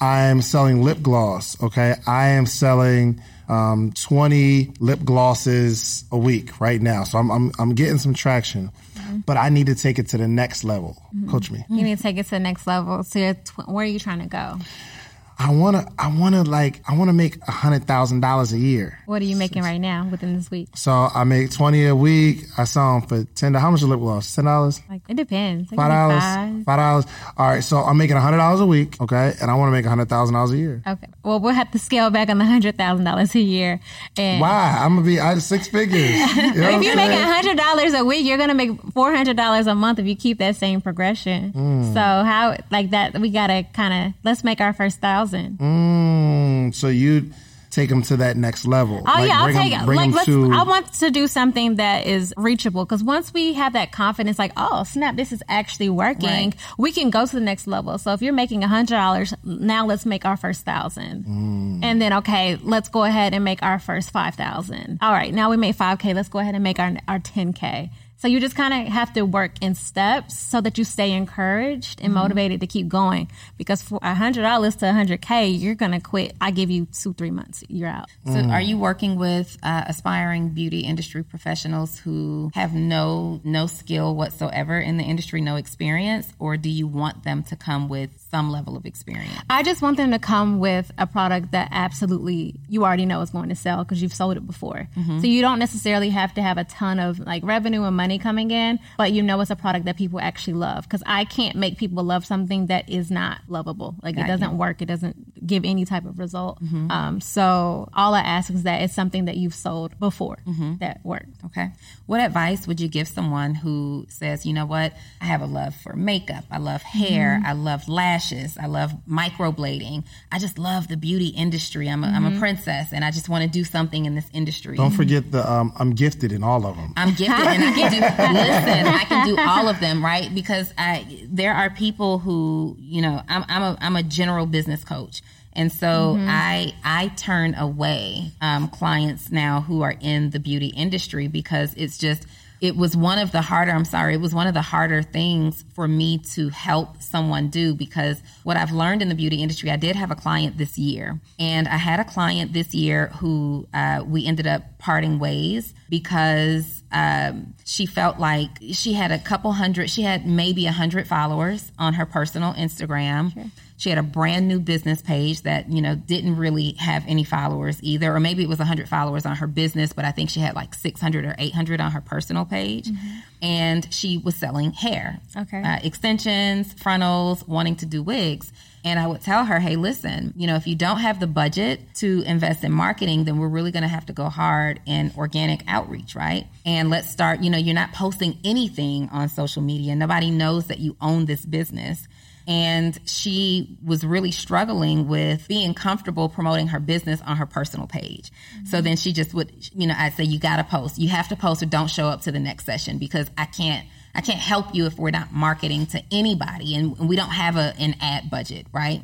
I'm selling lip gloss. Okay. I am selling um, 20 lip glosses a week right now. So I'm, I'm, I'm getting some traction, but I need to take it to the next level. Coach me. You need to take it to the next level. So you're tw- where are you trying to go? I wanna, I wanna like, I wanna make a hundred thousand dollars a year. What are you making right now within this week? So I make twenty a week. I sell them for ten. How much a lip gloss? Ten dollars. Like it depends. It five dollars. five. Dollars. All right. So I'm making a hundred dollars a week. Okay, and I want to make a hundred thousand dollars a year. Okay. Well, we'll have to scale back on the hundred thousand dollars a year. And Why? I'm gonna be out of six figures. You know if you're making saying? hundred dollars a week, you're gonna make four hundred dollars a month if you keep that same progression. Mm. So how like that? We gotta kind of let's make our first thousand. Mm, so you take them to that next level. Oh Like, yeah, I'll take bring Like let's. to- I want to do something that is reachable because once we have that confidence, like oh snap, this is actually working, Right. we can go to the next level. So if you're making a hundred dollars, now let's make our first thousand, Mm. and then okay, let's go ahead and make our first five thousand. All right, now we made five k. Let's go ahead and make our our ten k. So you just kind of have to work in steps so that you stay encouraged and motivated to keep going. Because for a hundred dollars to a hundred k, you're gonna quit. I give you two three months, you're out. So, are you working with uh, aspiring beauty industry professionals who have no no skill whatsoever in the industry, no experience, or do you want them to come with some level of experience? I just want them to come with a product that absolutely you already know is going to sell because you've sold it before. Mm-hmm. So you don't necessarily have to have a ton of like revenue and money coming in, but you know it's a product that people actually love. Because I can't make people love something that is not lovable. Like it doesn't work. It doesn't give any type of result. Mm-hmm. Um, so all I ask is that it's something that you've sold before mm-hmm. that worked. Okay. What advice would you give someone who says, you know what, I have a love for makeup, I love hair, I love lashes, I love microblading, I just love the beauty industry. I'm a, I'm a princess, and I just want to do something in this industry. Don't forget the um, I'm gifted in all of them. I'm gifted and I can do listen, I can do all of them, right? Because I there are people who, you know, I'm I'm a I'm a general business coach. And so I I turn away um, clients now who are in the beauty industry because it's just it was one of the harder I'm sorry it was one of the harder things for me to help someone do because what I've learned in the beauty industry I did have a client this year. And I had a client this year who uh, we ended up parting ways because um, she felt like she had a couple hundred she had maybe a hundred followers on her personal Instagram. She had a brand new business page that, you know, didn't really have any followers either. Or maybe it was 100 followers on her business, but I think she had like 600 or 800 on her personal page. And she was selling hair. Okay. Uh, extensions, frontals, wanting to do wigs. And I would tell her, hey, listen, you know, if you don't have the budget to invest in marketing, then we're really going to have to go hard in organic outreach, right? And let's start, you know, you're not posting anything on social media. Nobody knows that you own this business and she was really struggling with being comfortable promoting her business on her personal page. Mm-hmm. So then she just would, you know, I'd say you got to post. You have to post or don't show up to the next session because I can't I can't help you if we're not marketing to anybody and we don't have a, an ad budget, right?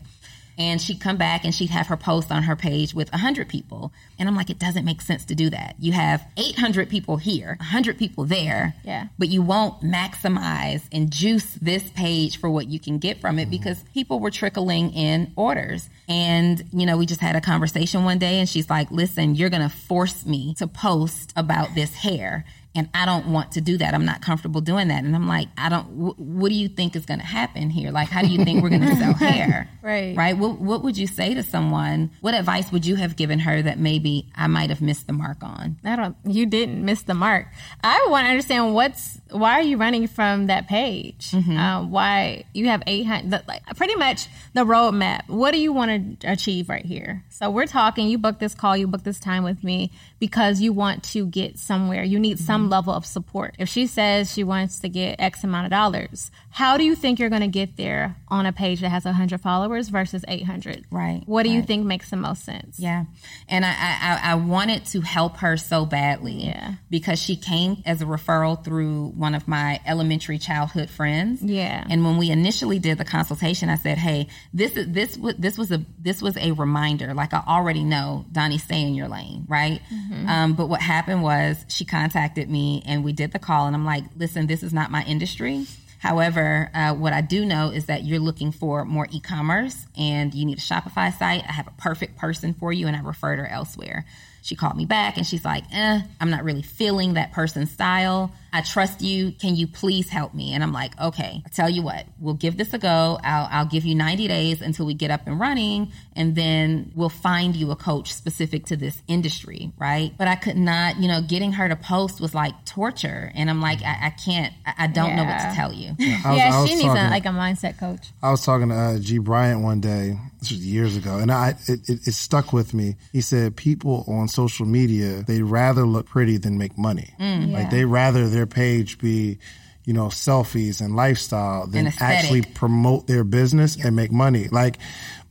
And she'd come back and she'd have her post on her page with 100 people. And I'm like, it doesn't make sense to do that. You have 800 people here, 100 people there, Yeah. but you won't maximize and juice this page for what you can get from it mm-hmm. because people were trickling in orders. And, you know, we just had a conversation one day and she's like, listen, you're going to force me to post about this hair. And I don't want to do that. I'm not comfortable doing that. And I'm like, I don't, wh- what do you think is going to happen here? Like, how do you think we're going to sell hair? Right. Right. What, what would you say to someone? What advice would you have given her that maybe I might have missed the mark on? I don't. You didn't miss the mark. I want to understand what's why are you running from that page? Uh, why you have eight hundred? Like pretty much the roadmap. What do you want to achieve right here? So we're talking. You booked this call. You booked this time with me because you want to get somewhere. You need some level of support. If she says she wants to get X amount of dollars, how do you think you're going to get there on a page that has hundred followers versus eight hundred? Right, What do you think makes the most sense? Yeah. And I, I, I wanted to help her so badly. Yeah. Because she came as a referral through one of my elementary childhood friends. Yeah. And when we initially did the consultation, I said, Hey, this is this was this was a this was a reminder. Like I already know, Donnie, stay in your lane, right? Um, but what happened was she contacted me and we did the call and I'm like, listen, this is not my industry. However, uh, what I do know is that you're looking for more e-commerce and you need a Shopify site. I have a perfect person for you, and I referred her elsewhere. She called me back and she's like, eh, I'm not really feeling that person's style. I trust you. Can you please help me? And I'm like, okay, I tell you what, we'll give this a go. I'll, I'll give you 90 days until we get up and running, and then we'll find you a coach specific to this industry, right? But I could not, you know, getting her to post was like torture. And I'm like, I, I can't, I, I don't know what to tell you. I was- yeah, I was she needs a, like a mindset coach. I was talking to uh, G. Bryant one day, this was years ago, and I it, it, it stuck with me. He said people on social media they'd rather look pretty than make money. Mm. Like they rather their page be, you know, selfies and lifestyle than And actually promote their business and make money. Like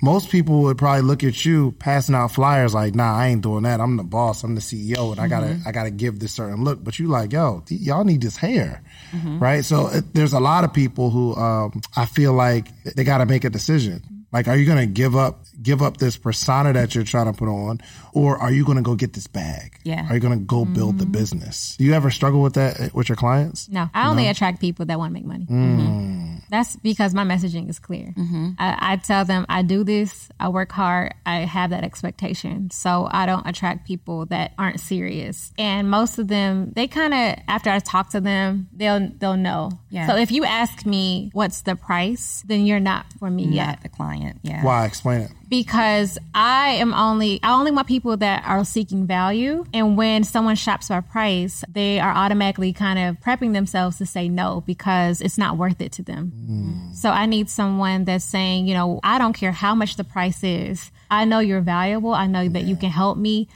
most people would probably look at you passing out flyers like, "Nah, I ain't doing that. I'm the boss. I'm the CEO, and I gotta Mm-hmm. I gotta give this certain look." But you like, yo, y'all need this hair, Mm-hmm. right? So it, there's a lot of people who um, I feel like they got to make a decision. Like, are you gonna give up give up this persona that you're trying to put on, or are you gonna go get this bag? Yeah. Are you gonna go build the mm-hmm. business? Do you ever struggle with that uh, with your clients? No, I only attract people that want to make money. Mm. Mm-hmm. That's because my messaging is clear. Mm-hmm. I, I tell them I do this, I work hard, I have that expectation. So I don't attract people that aren't serious. And most of them, they kind of after I talk to them, they'll they'll know. Yeah. So if you ask me what's the price, then you're not for me yet the client. Yeah. Why? Explain it. because I am only I only want people that are seeking value and when someone shops by price they are automatically kind of prepping themselves to say no because it's not worth it to them. Hmm. So I need someone that's saying, you know, I don't care how much the price is. I know you're valuable. I know that you can help me.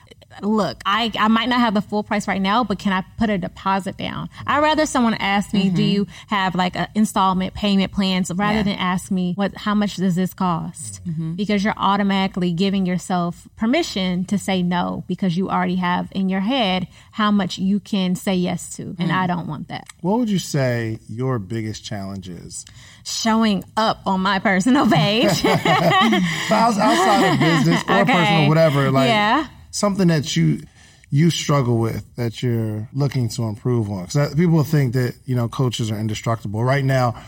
Look, I, I might not have the full price right now, but can I put a deposit down? I'd rather someone ask me, do mm-hmm. you have like an installment payment plans rather Yeah. than ask me what how much does this cost? Mm-hmm. Because you're automatically giving yourself permission to say no because you already have in your head how much you can say yes to. And I mm. don't want that. What would you say your biggest challenge is? Showing up on my personal page. Outside of business or Okay. personal, whatever, like Yeah. Something that you you struggle with that you're looking to improve on. Because uh, people think that you know coaches are indestructible. Right now,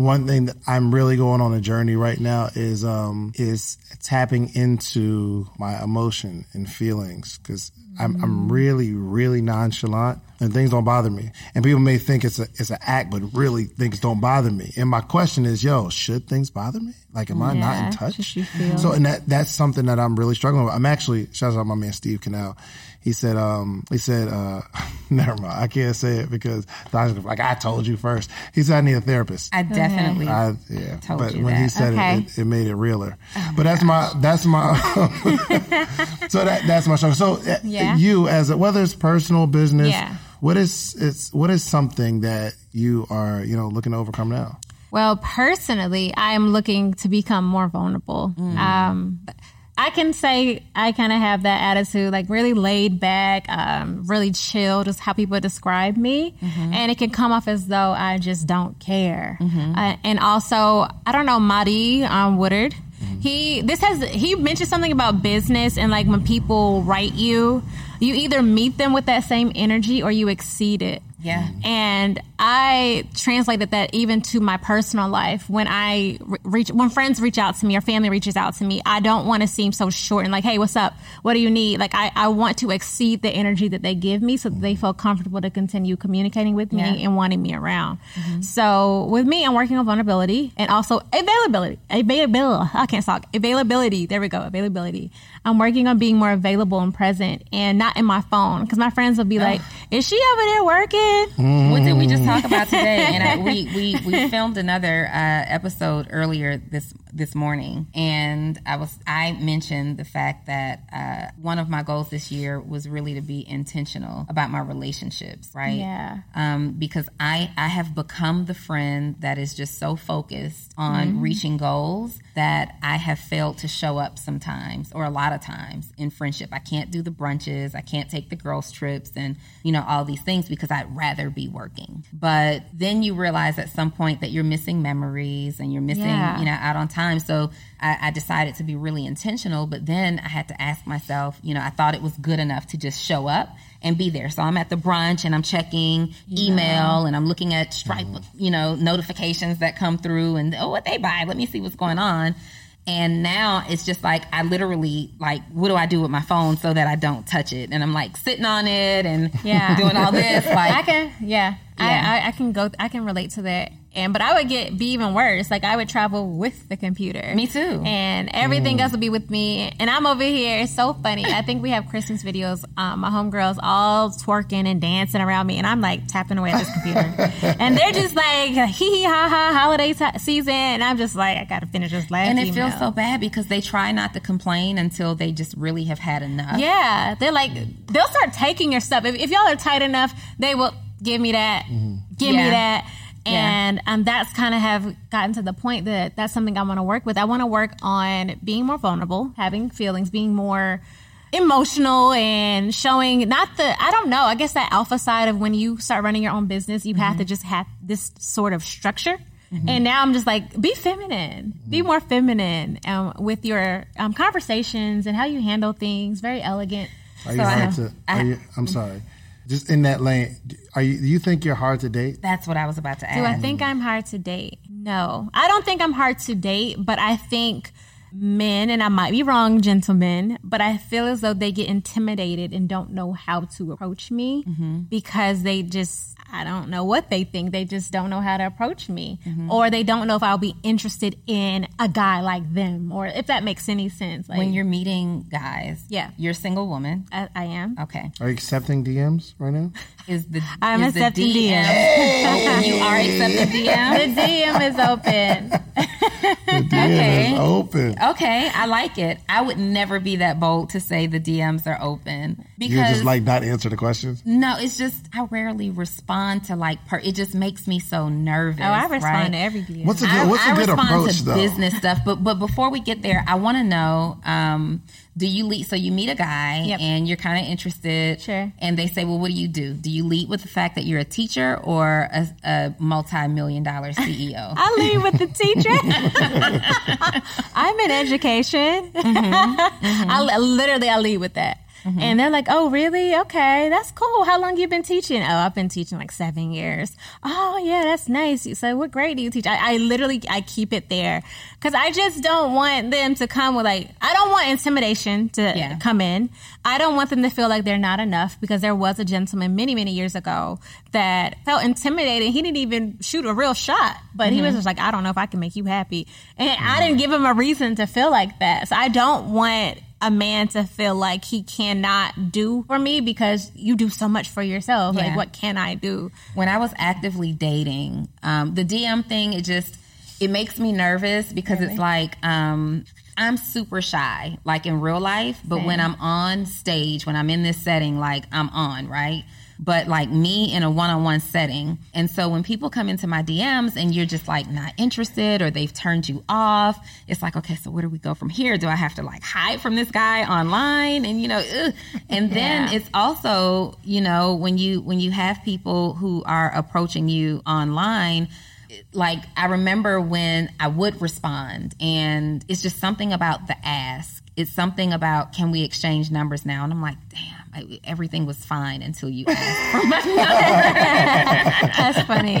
one thing that I'm really going on a journey right now is um is tapping into my emotion and feelings because I'm I'm really really nonchalant and things don't bother me. And people may think it's a it's an act, but really things don't bother me. And my question is, yo, should things bother me? Like, am I not in touch? should you feel- So, and that that's something that I'm really struggling with. I'm actually shout out my man Steve Canal. He said, um, he said, uh, never mind, I can't say it because Don's like I told you first. He said I need a therapist. I definitely. I, yeah, Told but you when he said Okay. it, it, it made it realer. but that's my that's my so that that's my struggle. So uh, Yeah. you as a, whether it's personal business, Yeah. what is it's what is something that you are you know looking to overcome now? Well, personally, I am looking to become more vulnerable. Um, I can say I kind of have that attitude, like really laid back, um, really chill, just how people describe me. And it can come off as though I just don't care. Uh, and also, I don't know, Madi um, Woodard. He this has he mentioned something about business and like when people write you, you either meet them with that same energy or you exceed it. Yeah. Mm. And I translated that even to my personal life. When I reach, when friends reach out to me or family reaches out to me, I don't want to seem so short and like, hey, what's up? What do you need? Like, I, I want to exceed the energy that they give me so that they feel comfortable to continue communicating with me Yeah. and wanting me around. Mm-hmm. So with me, I'm working on vulnerability and also availability. Availability. I can't talk. Availability. There we go. Availability. I'm working on being more available and present and not in my phone because my friends will be like, is she over there working? What did we just talk about today? And I, we, we we filmed another uh, episode earlier this this morning, and I was I mentioned the fact that uh, one of my goals this year was really to be intentional about my relationships, right? Yeah. Um, because I I have become the friend that is just so focused on reaching goals that I have failed to show up sometimes or a lot of times in friendship. I can't do the brunches, I can't take the girls trips and you know all these things because I'd rather be working. But then you realize at some point that you're missing memories and you're missing Yeah. you know out on time. So I, I decided to be really intentional. But then I had to ask myself, you know, I thought it was good enough to just show up and be there. So I'm at the brunch and I'm checking email and I'm looking at Stripe, mm-hmm. you know, notifications that come through and oh, what they buy. Let me see what's going on. And now it's just like I literally like what do I do with my phone so that I don't touch it? And I'm like sitting on it and Yeah. doing all this. Like I can, yeah, Yeah. I, I, I can go, I can relate to that. And but I would get be even worse. Like I would travel with the computer. Me too. And everything else would be with me. And I'm over here. It's so funny. I think we have Christmas videos. Um, my homegirls all twerking and dancing around me, and I'm like tapping away at this computer. and they're just like hee hee ha ha holiday t- season, and I'm just like I gotta finish this last. and it email. feels so bad because they try not to complain until they just really have had enough. Yeah, they're like they'll start taking your stuff. If, if y'all are tight enough, they will give me that, give Yeah. me that, Yeah. and um, that's kind of have gotten to the point that that's something I want to work with. I want to work on being more vulnerable, having feelings, being more emotional and showing not the I don't know I guess that alpha side of when you start running your own business you have to just have this sort of structure and now I'm just like be feminine be more feminine um, with your um, conversations and how you handle things very elegant Are you So I hard have- to? I- you, I'm sorry. Just in that lane, are you? Do you think you're hard to date? That's what I was about to ask. Do I think I'm hard to date? No. I don't think I'm hard to date, but I think men, and I might be wrong, gentlemen, but I feel as though they get intimidated and don't know how to approach me mm-hmm. because they just, I don't know what they think. They just don't know how to approach me. Mm-hmm. Or they don't know if I'll be interested in a guy like them, or if that makes any sense. Like, when you're meeting guys, Yeah. you're a single woman. I, I am. Okay, Are you accepting DMs right now? is the I'm is the accepting DM? You are accepting DM. The DM is open. The DM Okay. is open. Okay, I like it. I would never be that bold to say the DMs are open because You just like not answer the questions. no, it's just I rarely respond to like per. It just makes me so nervous. Oh, I respond right? to every DM. What's a good? I, what's a I good respond approach to though? business stuff, but but before we get there, I want to know: um, Do you lead? So you meet a guy Yep. and you're kind of interested, Sure. And they say, "Well, what do you do? Do you lead with the fact that you're a teacher or a, a multi-million dollar CEO?" I lead with the teacher. I'm in education. Mm-hmm. Mm-hmm. I literally I lead with that. Mm-hmm. And they're like, "Oh, really? Okay, that's cool. How long you been teaching?" "Oh, I've been teaching like seven years." "Oh, yeah, that's nice." So, what grade do you teach? I, I literally I keep it there because I just don't want them to come with like I don't want intimidation to Yeah. come in. I don't want them to feel like they're not enough because there was a gentleman many many years ago that felt intimidated. He didn't even shoot a real shot, but he was mm-hmm. just like, "I don't know if I can make you happy," and I mm-hmm. didn't give him a reason to feel like that. So I don't want a man to feel like he cannot do for me because you do so much for yourself. Yeah. Like, what can I do? when I was actively dating, um, the DM thing, it just it makes me nervous because it's like um, I'm super shy, like in real life, but when I'm on stage, when I'm in this setting, like I'm on, right? But like me in a one-on-one setting, and so when people come into my DMs and you're just like not interested or they've turned you off, it's like, okay, so where do we go from here? Do I have to like hide from this guy online? And you know, ugh. and then Yeah. it's also you know when you when you have people who are approaching you online like i remember when i would respond and it's just something about the ask it's something about can we exchange numbers now and i'm like damn I, everything was fine until you asked for my number That's funny.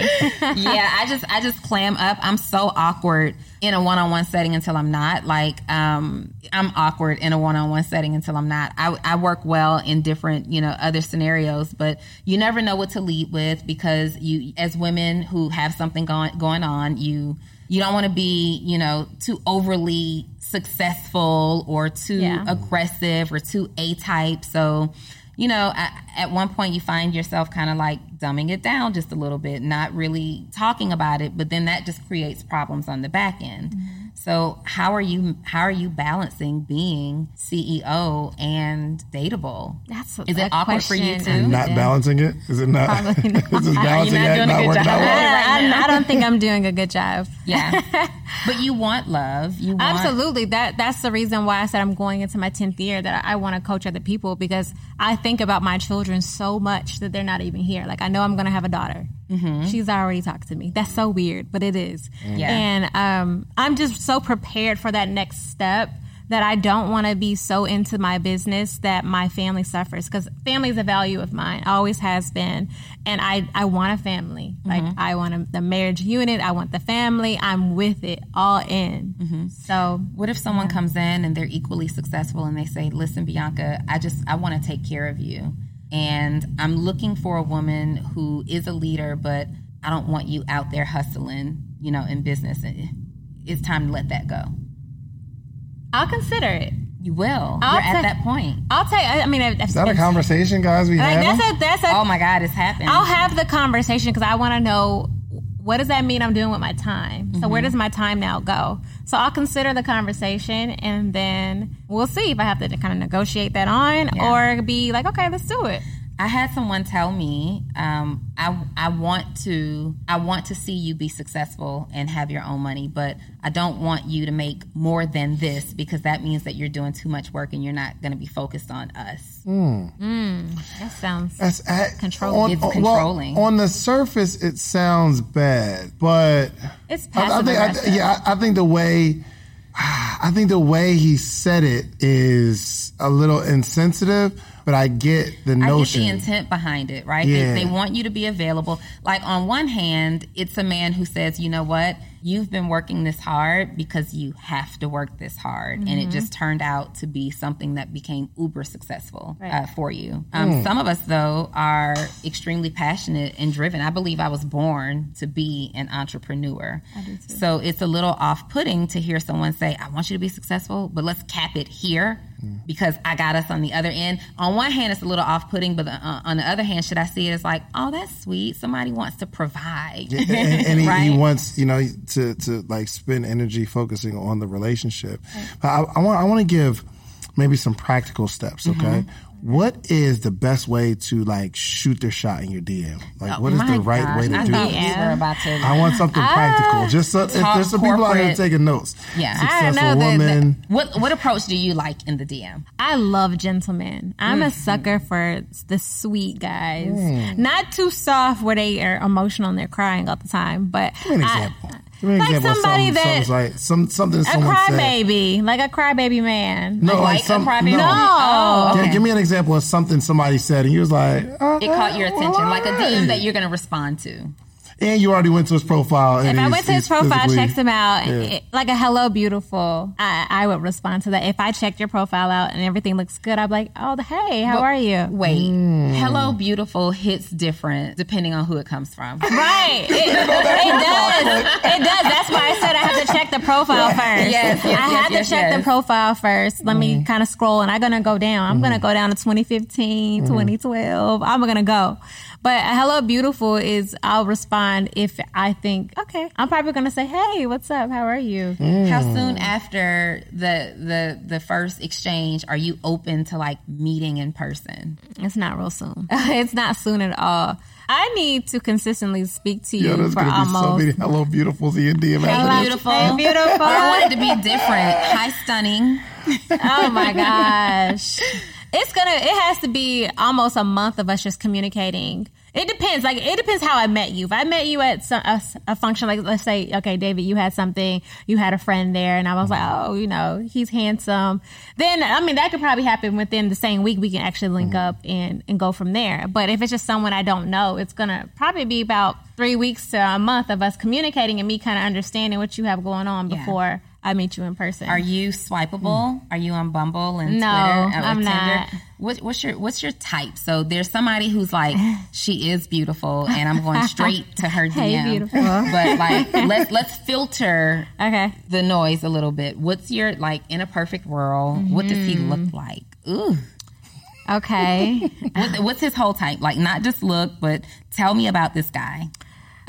yeah, I just I just clam up. I'm so awkward in a one-on-one setting until I'm not. Like um I'm awkward in a one-on-one setting until I'm not. I I work well in different, you know, other scenarios, but you never know what to lead with because you as women who have something going going on, you you don't want to be, you know, too overly successful or too Yeah. aggressive or too A-type. So you know, at, at one point you find yourself kind of like dumbing it down just a little bit, not really talking about it, but then that just creates problems on the back end. Mm-hmm. So how are you how are you balancing being CEO and dateable? That's Is it a awkward for you question. too? Not Yeah. balancing it? Is it not? Probably not. is this balancing not act doing a not good job. out well? I, I, I don't think I'm doing a good job. Yeah. but you want love. You want Absolutely. That that's the reason why I said I'm going into my tenth year that I, I want to coach other people because I think about my children so much that they're not even here. Like I know I'm going to have a daughter. Mm-hmm. She's already talked to me. That's so weird, but it is. Mm. Yeah. And um, I'm just so prepared for that next step that I don't want to be so into my business that my family suffers because family is a value of mine, always has been. And I, I want a family. Mm-hmm. Like, I want a, the marriage unit, I want the family. I'm with it all in. Mm-hmm. So, What if someone comes in and they're equally successful and they say, "Listen, Bianca, I just I want to take care of you, and I'm looking for a woman who is a leader, but I don't want you out there hustling, you know, in business. It's time to let that go." I'll consider it. You will. I'll You're at that point. I'll take, I I mean, if, Is that a conversation, guys? We Like, have. that's a, that's a, Oh my God, it's happened. I'll have the conversation because I want to know what does that mean I'm doing with my time. So Mm-hmm. where does my time now go? So I'll consider the conversation and then we'll see if I have to kind of negotiate that on Yeah. or be like, okay, let's do it. I had someone tell me, um, I I want to I want to see you be successful and have your own money, but I don't want you to make more than this because that means that you're doing too much work and you're not going to be focused on us. Hmm. Hmm. That sounds That's at, Control- on- controlling. Well, on the surface, it sounds bad, but it's I, I passive think, I, yeah, I, I think the way, I think the way he said it is a little insensitive. But I get the I get notion. the intent behind it, right? Yeah. They, they want you to be available. Like on one hand, it's a man who says, you know what, you've been working this hard because you have to work this hard, and it just turned out to be something that became uber successful uh, for you. Um, Some of us though are extremely passionate and driven. I believe I was born to be an entrepreneur. So it's a little off-putting to hear someone say, "I want you to be successful, but let's cap it here." because I got us on the other end. On one hand, it's a little off putting, but uh, on the other hand, should I see it as like, oh, that's sweet. Somebody wants to provide. and, and he, Right. he wants you know to to like spend energy focusing on the relationship. But I, I want I want to give maybe some practical steps. Okay, Mm-hmm. What is the best way to like shoot their shot in your DM? Like, what is Oh My the right gosh, way to I do thought this? we were about to. I want something practical. Just so if there's some people out here taking notes. Yeah. I don't know, the- the- woman. what what approach do you like in the DM? I love gentlemen. I'm Mm-hmm. a sucker for the sweet guys. Mm. Not too soft where they are emotional and they're crying all the time, but Give me an I- example. Give me an like example of somebody something, that- something's like some something a someone said. crybaby, like a crybaby man. No, like, Like a some, crybaby? no. No. Oh, okay. give me an example of something somebody said, and you was like, uh, It caught your attention, like a DM that you're going to respond to. And you already went to his profile. And If I went to his profile, physically- checked him out, Yeah. it- like a hello, beautiful, I, I would respond to that. If I checked your profile out and everything looks good, I'd be like, oh, hey, how are you? Wait, Hmm. hello, beautiful hits different depending on who it comes from. Right. It, it does. It does. That's why I said I have to check the profile first. Yes, yes, I yes, have yes, to check yes. the profile first. Let me mm-hmm. kind of scroll and I'm going to go down. I'm going to mm-hmm. go down to 2015, mm-hmm. 2012. I'm going to go. But hello beautiful is I'll respond if I think, okay, I'm probably going to say, hey, what's up? How are you? How hmm. soon after the the the first exchange are you open to like meeting in person? It's not real soon. it's not soon at all. I need to consistently speak to you Yo, for gonna be so almost. many hello beautiful in your DM. Hello, beautiful. Hey, beautiful. Or I want it to be different. Hi, stunning. oh my gosh. It's gonna it has to be almost a month of us just communicating. It depends. Like it depends how I met you. If I met you at some, a, a function, like let's say, okay, David, you had something, you had a friend there, and I was like, oh, you know, he's handsome. Then I mean, that could probably happen within the same week. We can actually link mm-hmm. up and and go from there. But if it's just someone I don't know, it's gonna probably be about three weeks to a month of us communicating and me kind of understanding what you have going on Yeah. I meet you in person. Are you swipeable? Are you on Bumble and No, Twitter? or I'm Tinder? not. What, what's your What's your type? So there's somebody who's like, she is beautiful, and I'm going straight to her DM. Hey, beautiful. But like, let's let's filter okay. the noise a little bit. What's your like in a perfect world? What does he Mm-hmm. look like? Ooh, Okay. what, what's his whole type? Like, not just look, but tell me about this guy.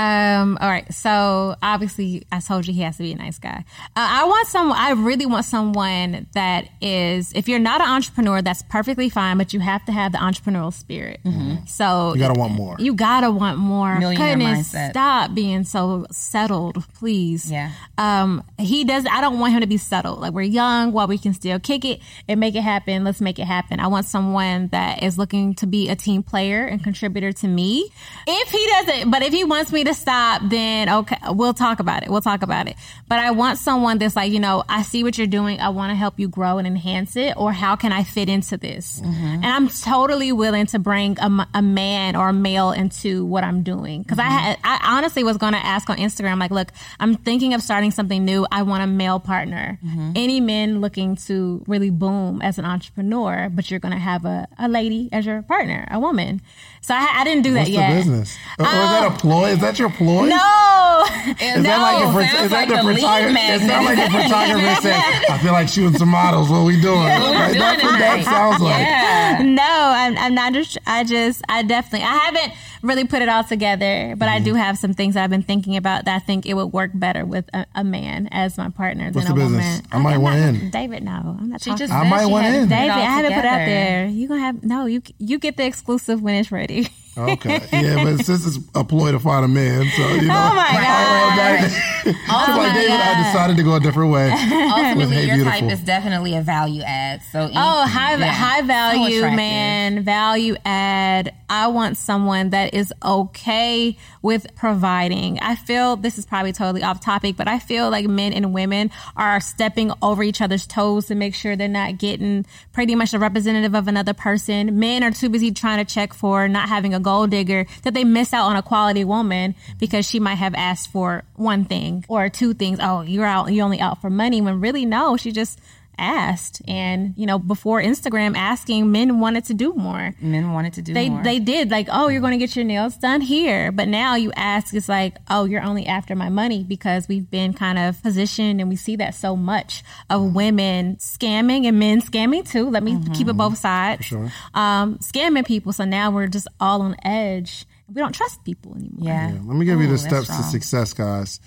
Um, all right. So obviously, I told you he has to be a nice guy. Uh, I want someone. I really want someone that is. If you're not an entrepreneur, that's perfectly fine. But you have to have the entrepreneurial spirit. So You gotta want more. You gotta want more. Millionaire Goodness, mindset. stop being so settled, please. Yeah. Um, he does. I don't want him to be settled. Like we're young, while we can still kick it and make it happen. Let's make it happen. I want someone that is looking to be a team player and contributor to me. If he doesn't, but if he wants me to to stop, then okay, we'll talk about it. We'll talk about it. But I want someone that's like, you know, I see what you're doing. I want to help you grow and enhance it. Or how can I fit into this? Mm-hmm. And I'm totally willing to bring a, a, man or a male into what I'm doing. because I Mm-hmm. had, I honestly was going to ask on Instagram, like, look, I'm thinking of starting something new. I want a male partner. Mm-hmm. Any men looking to really boom as an entrepreneur, but you're going to have a, a lady as your partner, a woman. So I, I didn't do What's that yet. business? Or, or is that a ploy? Is that your ploy? No, Is that like a, sounds is that like the the lead photographer? magnet. Is that like a photographer saying, "I feel like shooting some models. What we doing?" what we Like, doing that's what that sounds like. Yeah. no, I'm, I'm not just. I just, I definitely, I haven't really put it all together, but I Mm-hmm. do have some things I've been thinking about that I think it would work better with a, a man as my partner What's than the a business? woman. I might want not- in. David, no, I'm not She talking. just I said might want in. it David, I haven't put it out there. You gonna have no. You you get the exclusive when it's ready. Okay, yeah, but since it's a ploy to find a man, so you know. Oh my God. She's like, oh David, I decided to go a different way. Ultimately, Hey your Beautiful. type is definitely a value add. So Oh, high yeah. high value attractive. man, value add. I want someone that is okay with providing. I feel this is probably totally off topic, but I feel like men and women are stepping over each other's toes to make sure they're not getting pretty much a representative of another person. Men are too busy trying to check for not having a gold digger that they miss out on a quality woman because she might have asked for one thing or two things. Oh, you're out, you're only out for money when really no, she just asked and you know before instagram asking men wanted to do more Men wanted to do they more. they did like oh you're going to get your nails done here but now you ask it's like oh you're only after my money because we've been kind of positioned and we see that so much of women scamming and men scamming too let me keep it both sides sure. um scamming people so now we're just all on edge we don't trust people anymore yeah. Let me give you the that's steps to success, guys.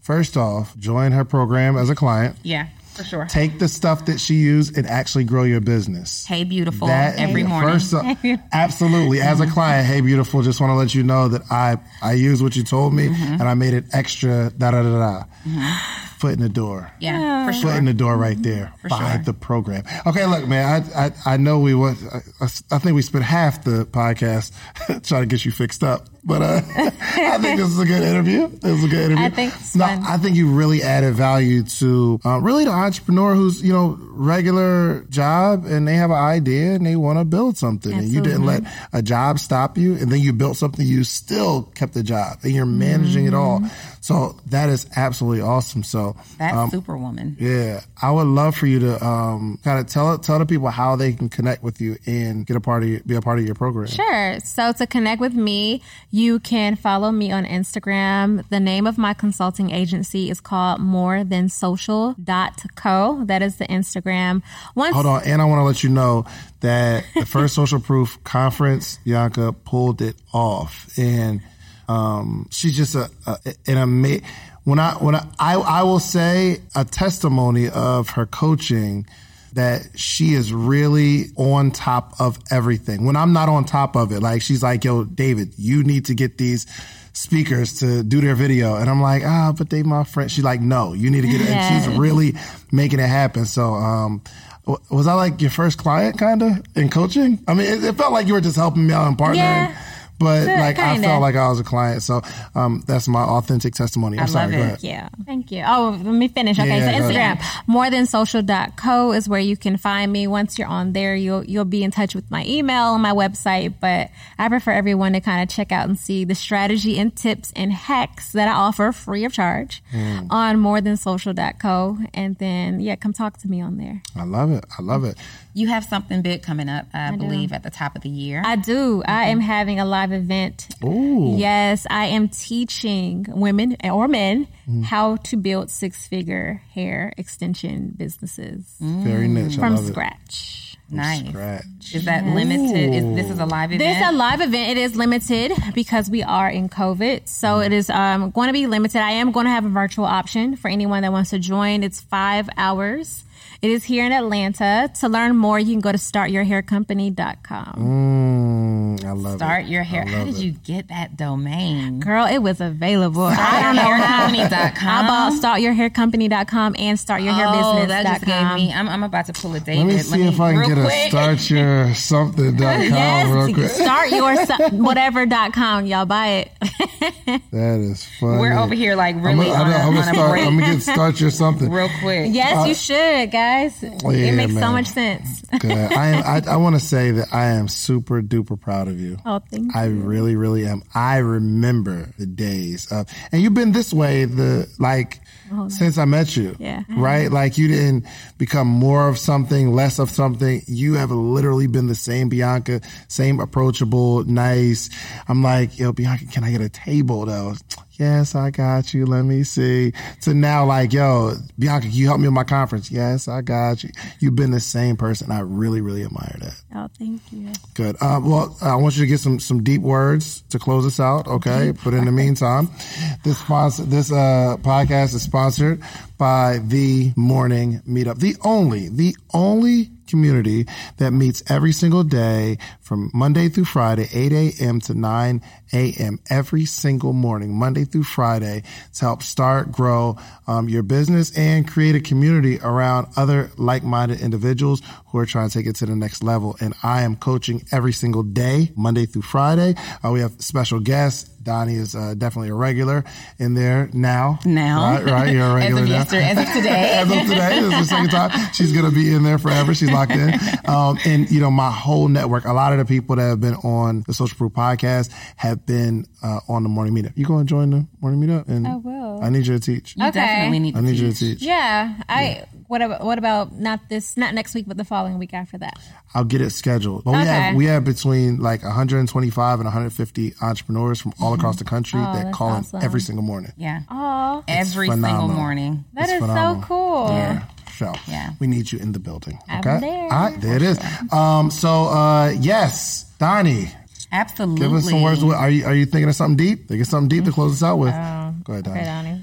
First off, join her program as a client. Yeah, for sure. Take the stuff that she used and actually grow your business. Hey, beautiful. That- every morning. First, absolutely. As a client, hey, beautiful. Just want to let you know that I I used what you told me, Mm-hmm. and I made it extra. Da da da da. Foot in the door. yeah, for sure. Foot in the door right there by sure. the program. Okay, look, man. I I, I know we was. I, I think we spent half the podcast trying to get you fixed up, but uh, I think this is a good interview. This was a good interview. I think it's no, fun. I think you really added value to uh, really the entrepreneur who's you know regular job and they have an idea and they want to build something and you didn't let a job stop you and then you built something you still kept the job and you're managing it all. So that is absolutely awesome. So That's superwoman. yeah, I would love for you to um, kind of tell tell the people how they can connect with you and get a part of your, be a part of your program. Sure. So to connect with me, you can follow me on Instagram. The name of my consulting agency is called more than Social Co. That is the Instagram. Once Hold on, and I want to let you know that the first social proof conference, Bianca pulled it off, and um, she's just a, a an amazing. When I when I, I I will say a testimony of her coaching that she is really on top of everything. When I'm not on top of it, like she's like, "Yo, David, you need to get these." speakers to do their video and I'm like ah but they my friend she's like no you need to get it and she's really making it happen so um w- was I like your first client kind of in coaching I mean it, it felt like you were just helping me out and partnering Yeah. But like I kinda. felt like I was a client so um that's my authentic testimony I'm I sorry love go it. Yeah. Thank you. Oh, let me finish. Okay. Yeah, so Instagram, more than social.co is where you can find me. Once you're on there, you'll, you'll be in touch with my email and my website. But I prefer everyone to kind of check out and see the strategy and tips and hacks that I offer free of charge Mm. on more than social.co. And then, yeah, come talk to me on there. I love it I love it You have something big coming up, I, believe, at the top of the year. I do. I am having a live event. Ooh. Yes, I am teaching women or men Mm. how to build six figure hair extension businesses very niche I from scratch. it. Scratch. nice. Scratch. Is that limited? Is this is a live event? This is a live event. It is limited because we are in COVID. So it is um, going to be limited. I am going to have a virtual option for anyone that wants to join. It's five hours. It is here in Atlanta. To learn more, you can go to startyourhaircompany.com. Mm, I love Start it. your hair. How did it. you get that domain? Girl, it was available. I don't know how. Haircompany.com. I bought startyourhaircompany.com and startyourhairbusiness.com. Oh, that just gave me. I'm, I'm about to pull a David. Let me see if I can real get a quick. start your something.com real quick. Start your so- whatever.com. Y'all buy it. That is funny. We're over here like really I'm on, gonna, a, I'm on gonna a start. break. I'm gonna get start your something. real quick. yes, uh, you should, guys. yeah, it makes so much sense. I am. I, I want to say that I am super duper proud of you. Oh, thank I really, really am. I remember the days of, and you've been this way the like oh, since I met you. Yeah. Right. Like you didn't become more of something, less of something. You have literally been the same Bianca, same approachable, nice. I'm like, yo, Bianca, can I get a table though? Yes, I got you. Let me see. So now, like, yo, Bianca, can you help me with my conference? Yes, I got you. You've been the same person. I really, really admire that. Oh, thank you. Good. Uh, well, I want you to get some some deep words to close us out. Okay. But in the meantime, this sponsor this uh, podcast is sponsored by the Morning Meetup, the only the only community that meets every single day from Monday through Friday, 8 a.m. to 9 a.m. every single morning, Monday through Friday, to help start, grow um, your business and create a community around other like-minded individuals who are trying to take it to the next level. And I am coaching every single day, Monday through Friday. Uh, we have special guests. Donnie is uh, definitely a regular in there now. Now. right? Right, you're a As regular of now. yesterday, as of today. as of today, this is the second time she's gonna be in there forever. She's locked in. Um, and you know, my whole network, a lot of the people that have been on the Social Proof podcast have been uh, on the morning meetup. You going to join the morning meetup? And I will. I need you to teach. You definitely need to I need you to teach. Yeah, I. What about what about not this? Not next week, but the following week after that. I'll get it scheduled. But we Okay. have we have between like 125 and 150 entrepreneurs from all across the country that Oh, that's call awesome. in every single morning. Yeah. Oh, Every single morning. that It's is phenomenal. so cool. Yeah. So Yeah. we need you in the building. I'm Okay. there. All right, there it is. Um, so uh, yes, Donnie, Absolutely. give us some words. Are you are you thinking of something deep? Think of something deep to close us out with. Go ahead, Donnie. Okay, Donnie.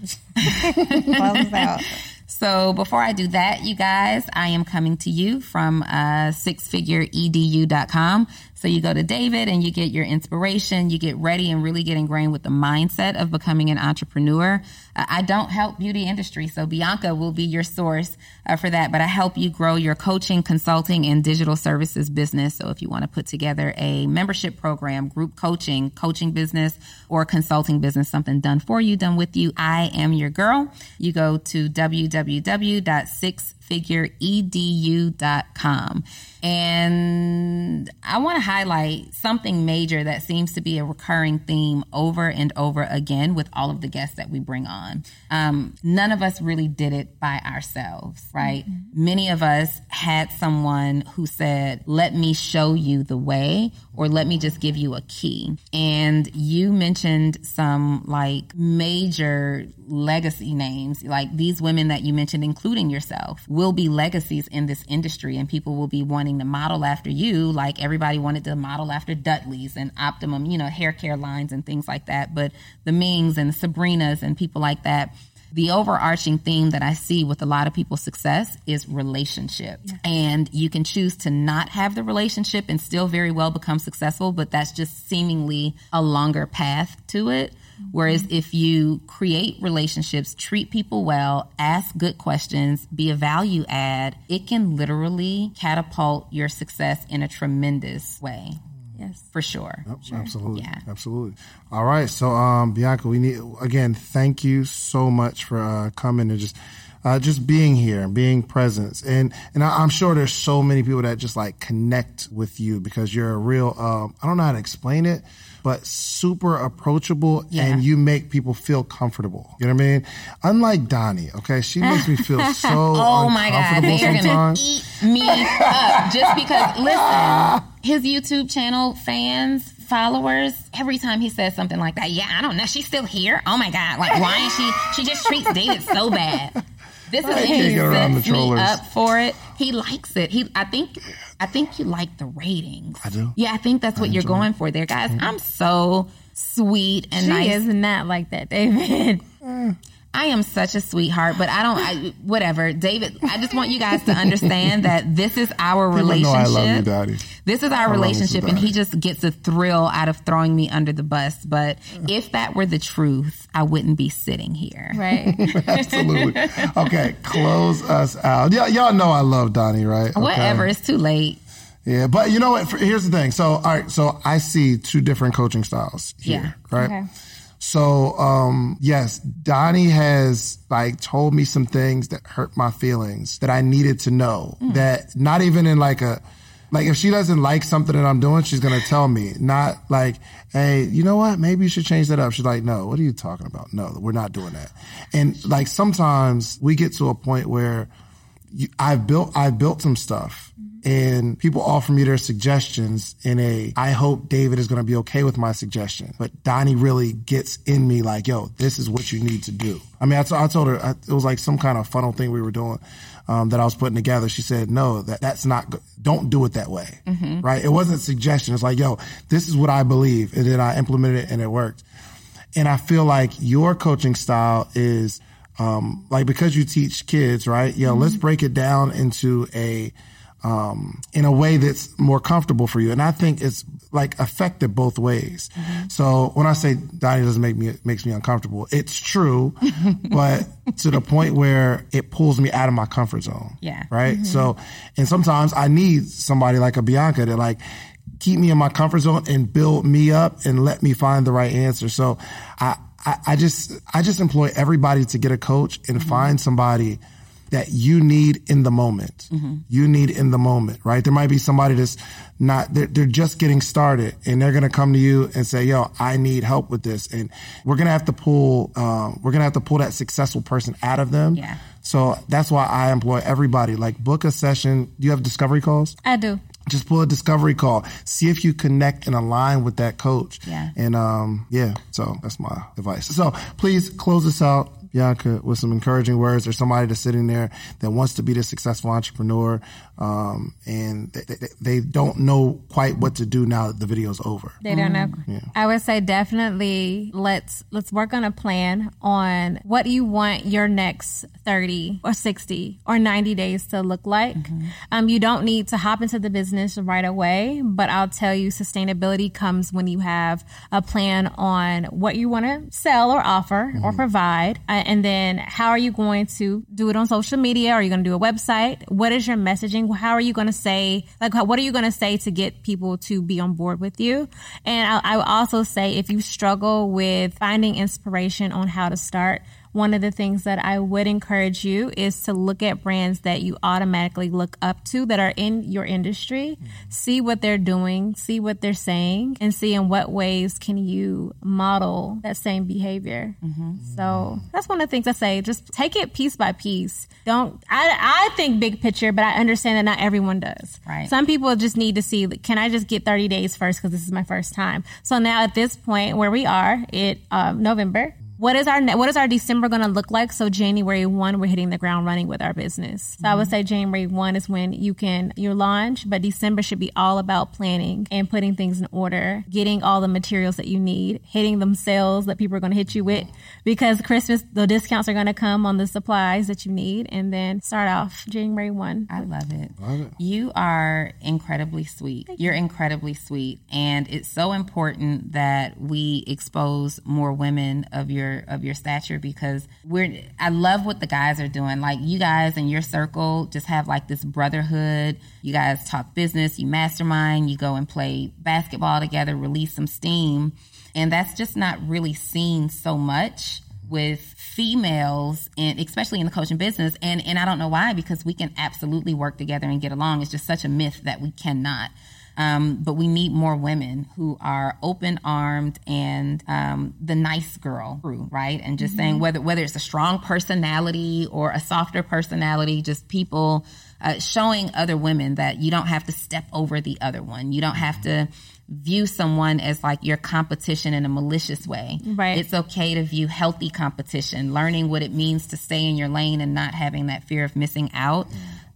Close us out. So before I do that, you guys, I am coming to you from uh, sixfigureedu.com. So you go to David and you get your inspiration, you get ready and really get ingrained with the mindset of becoming an entrepreneur. Uh, I don't help beauty industry, so Bianca will be your source uh, for that, but I help you grow your coaching, consulting, and digital services business. So if you want to put together a membership program, group coaching, coaching business, or consulting business, something done for you, done with you, I am your girl. You go to www.sixfigureedu.com. And I want to highlight something major that seems to be a recurring theme over and over again with all of the guests that we bring on. Um, none of us really did it by ourselves, right? Many of us had someone who said, Let me show you the way, or let me just give you a key. And you mentioned some like major legacy names, like these women that you mentioned, including yourself, will be legacies in this industry, and people will be wanting to model after you, like everybody wanted to model after Dudley's and Optimum, you know, hair care lines and things like that. But the Mings and Sabrinas and people like that. The overarching theme that I see with a lot of people's success is relationship. And you can choose to not have the relationship and still very well become successful, but that's just seemingly a longer path to it. Mm-hmm. Whereas if you create relationships, treat people well, ask good questions, be a value add, it can literally catapult your success in a tremendous way. Yes. For sure. Absolutely. Yeah. Absolutely. All right. So, um, Bianca, we need, again, thank you so much for uh, coming and just, uh, just being here and being present. And, and I, I'm sure there's so many people that just like connect with you because you're a real, um, I don't know how to explain it, but super approachable Yeah. and you make people feel comfortable. You know what I mean? Unlike Donnie, okay? She makes me feel so Oh my God, uncomfortable they are going to eat me up just because, listen, his YouTube channel fans, followers, every time he says something like that, yeah, I don't know, she's still here? Oh my God, like, why is she, she just treats David so bad. This is when he around the sets me up for it. He likes it. He, I think, I think you like the ratings. I do. Yeah, I think that's what you're going for there, guys. Mm-hmm. I'm so sweet and She nice. is not like that, David. Mm. I am such a sweetheart, but I don't. I, whatever, David. I just want you guys to understand that this is our People relationship. know I love you, Daddy. This is our love you, relationship, and he just gets a thrill out of throwing me under the bus. But if that were the truth, I wouldn't be sitting here. Right. Absolutely. Okay, close us out. Yeah, y'all know I love Donnie, right? Okay. Whatever, it's too late. Yeah, but you know what? For- Here's the thing. So, all right, so I see two different coaching styles here, right? Okay. So, um, yes, Donnie has like told me some things that hurt my feelings that I needed to know. That not even in like a, like if she doesn't like something that I'm doing, she's gonna tell me. Not like, hey, you know what? Maybe you should change that up. She's like, no, what are you talking about? No, we're not doing that. And like sometimes we get to a point where you, I've built I've built some stuff and people offer me their suggestions in a I hope David is going to be okay with my suggestion. But Donnie really gets in me like, yo, this is what you need to do. I mean, I, t- I told her I, it was like some kind of funnel thing we were doing um, that I was putting together. She said, no, that that's not good. Don't do it that way. Right? It wasn't a suggestion. It's like, yo, this is what I believe, and then I implemented it and it worked. And I feel like your coaching style is um, like because you teach kids, right? Yo, let's break it down into a um, in a way that's more comfortable for you. And I think it's like affected both ways. Mm-hmm. So when I say Donnie doesn't make me makes me uncomfortable, it's true, but to the point where it pulls me out of my comfort zone. Yeah. Right. Mm-hmm. So, and sometimes I need somebody like a Bianca to like keep me in my comfort zone and build me up and let me find the right answer. So I, I, I just, I just employ everybody to get a coach and mm-hmm. find somebody that you need in the moment. You need in the moment, right? There might be somebody that's not, they're, they're just getting started and they're going to come to you and say, yo, I need help with this. And we're going to have to pull, um, we're going to have to pull that successful person out of them. Yeah. So that's why I employ everybody. Like book a session. Do you have discovery calls? I do. just pull a discovery call. See if you connect and align with that coach. Yeah. And um, yeah, so that's my advice. So please close this out, Bianca, with some encouraging words or somebody that's sitting there that wants to be the successful entrepreneur. Um, and they, they, they don't know quite what to do now that the video's over. They don't know. I would say definitely let's let's work on a plan on what you want your next 30 or 60 or 90 days to look like. Um, you don't need to hop into the business right away, but I'll tell you sustainability comes when you have a plan on what you want to sell or offer or provide. Uh, and then how are you going to do it on social media? Are you going to do a website? What is your messaging? How are you going to say, like, what are you going to say to get people to be on board with you? And I, I would also say if you struggle with finding inspiration on how to start, one of the things that I would encourage you is to look at brands that you automatically look up to that are in your industry, see what they're doing, see what they're saying, and see in what ways can you model that same behavior. So that's one of the things I say. Just take it piece by piece. Don't. I I think big picture, but I understand that not everyone does. Right. Some people just need to see. Can I just get thirty days first because this is my first time. So now at this point where we are, it um, November. What is our what is our December going to look like? So January one, we're hitting the ground running with our business. So I would say January one is when you can your launch, but December should be all about planning and putting things in order, getting all the materials that you need, hitting them sales that people are going to hit you with, because Christmas the discounts are going to come on the supplies that you need, and then start off January one. I love it. You are incredibly sweet. You're incredibly sweet, and it's so important that we expose more women of your of your stature because we're. I love what the guys are doing. Like you guys in your circle just have like this brotherhood. You guys talk business. You mastermind. You go and play basketball together. Release some steam, and that's just not really seen so much with females and especially in the coaching business and and I don't know why because we can absolutely work together and get along it's just such a myth that we cannot um, but we need more women who are open armed and um, the nice girl crew, right? And just saying whether whether it's a strong personality or a softer personality, just people uh, showing other women that you don't have to step over the other one. You don't have to view someone as like your competition in a malicious way. Right. It's okay to view healthy competition, learning what it means to stay in your lane and not having that fear of missing out.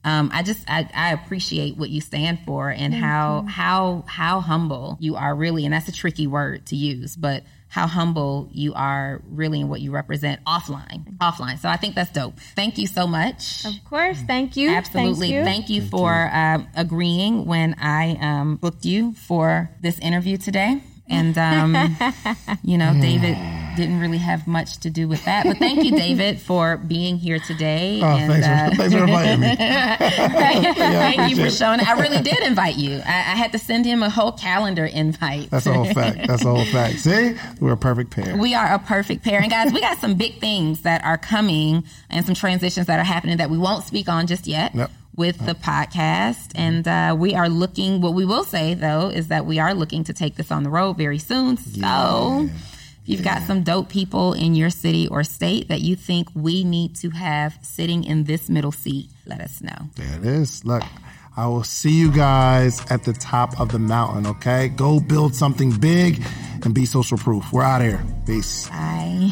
Um, I just I, I appreciate what you stand for and how how how humble you are really, and that's a tricky word to use, but how humble you are really and what you represent offline. Offline. So I think that's dope. Thank you so much. Of course. Thank you. Absolutely. Thank you, Thank you for uh, agreeing when I um, booked you for this interview today. And, um, you know, David didn't really have much to do with that. But thank you, David, for being here today. Oh, and, thanks, uh, for, thanks for inviting me. thank you for showing. I really did invite you. I, I had to send him a whole calendar invite. That's a whole fact. That's a whole fact. See, we're a perfect pair. We are a perfect pair. And guys, we got some big things that are coming and some transitions that are happening that we won't speak on just yet. Yep. With the podcast. And uh, we are looking, what we will say though, is that we are looking to take this on the road very soon. So if you've got some dope people in your city or state that you think we need to have sitting in this middle seat, let us know. There it is. Look, I will see you guys at the top of the mountain, okay? Go build something big and be social proof. We're out of here. Peace. Bye.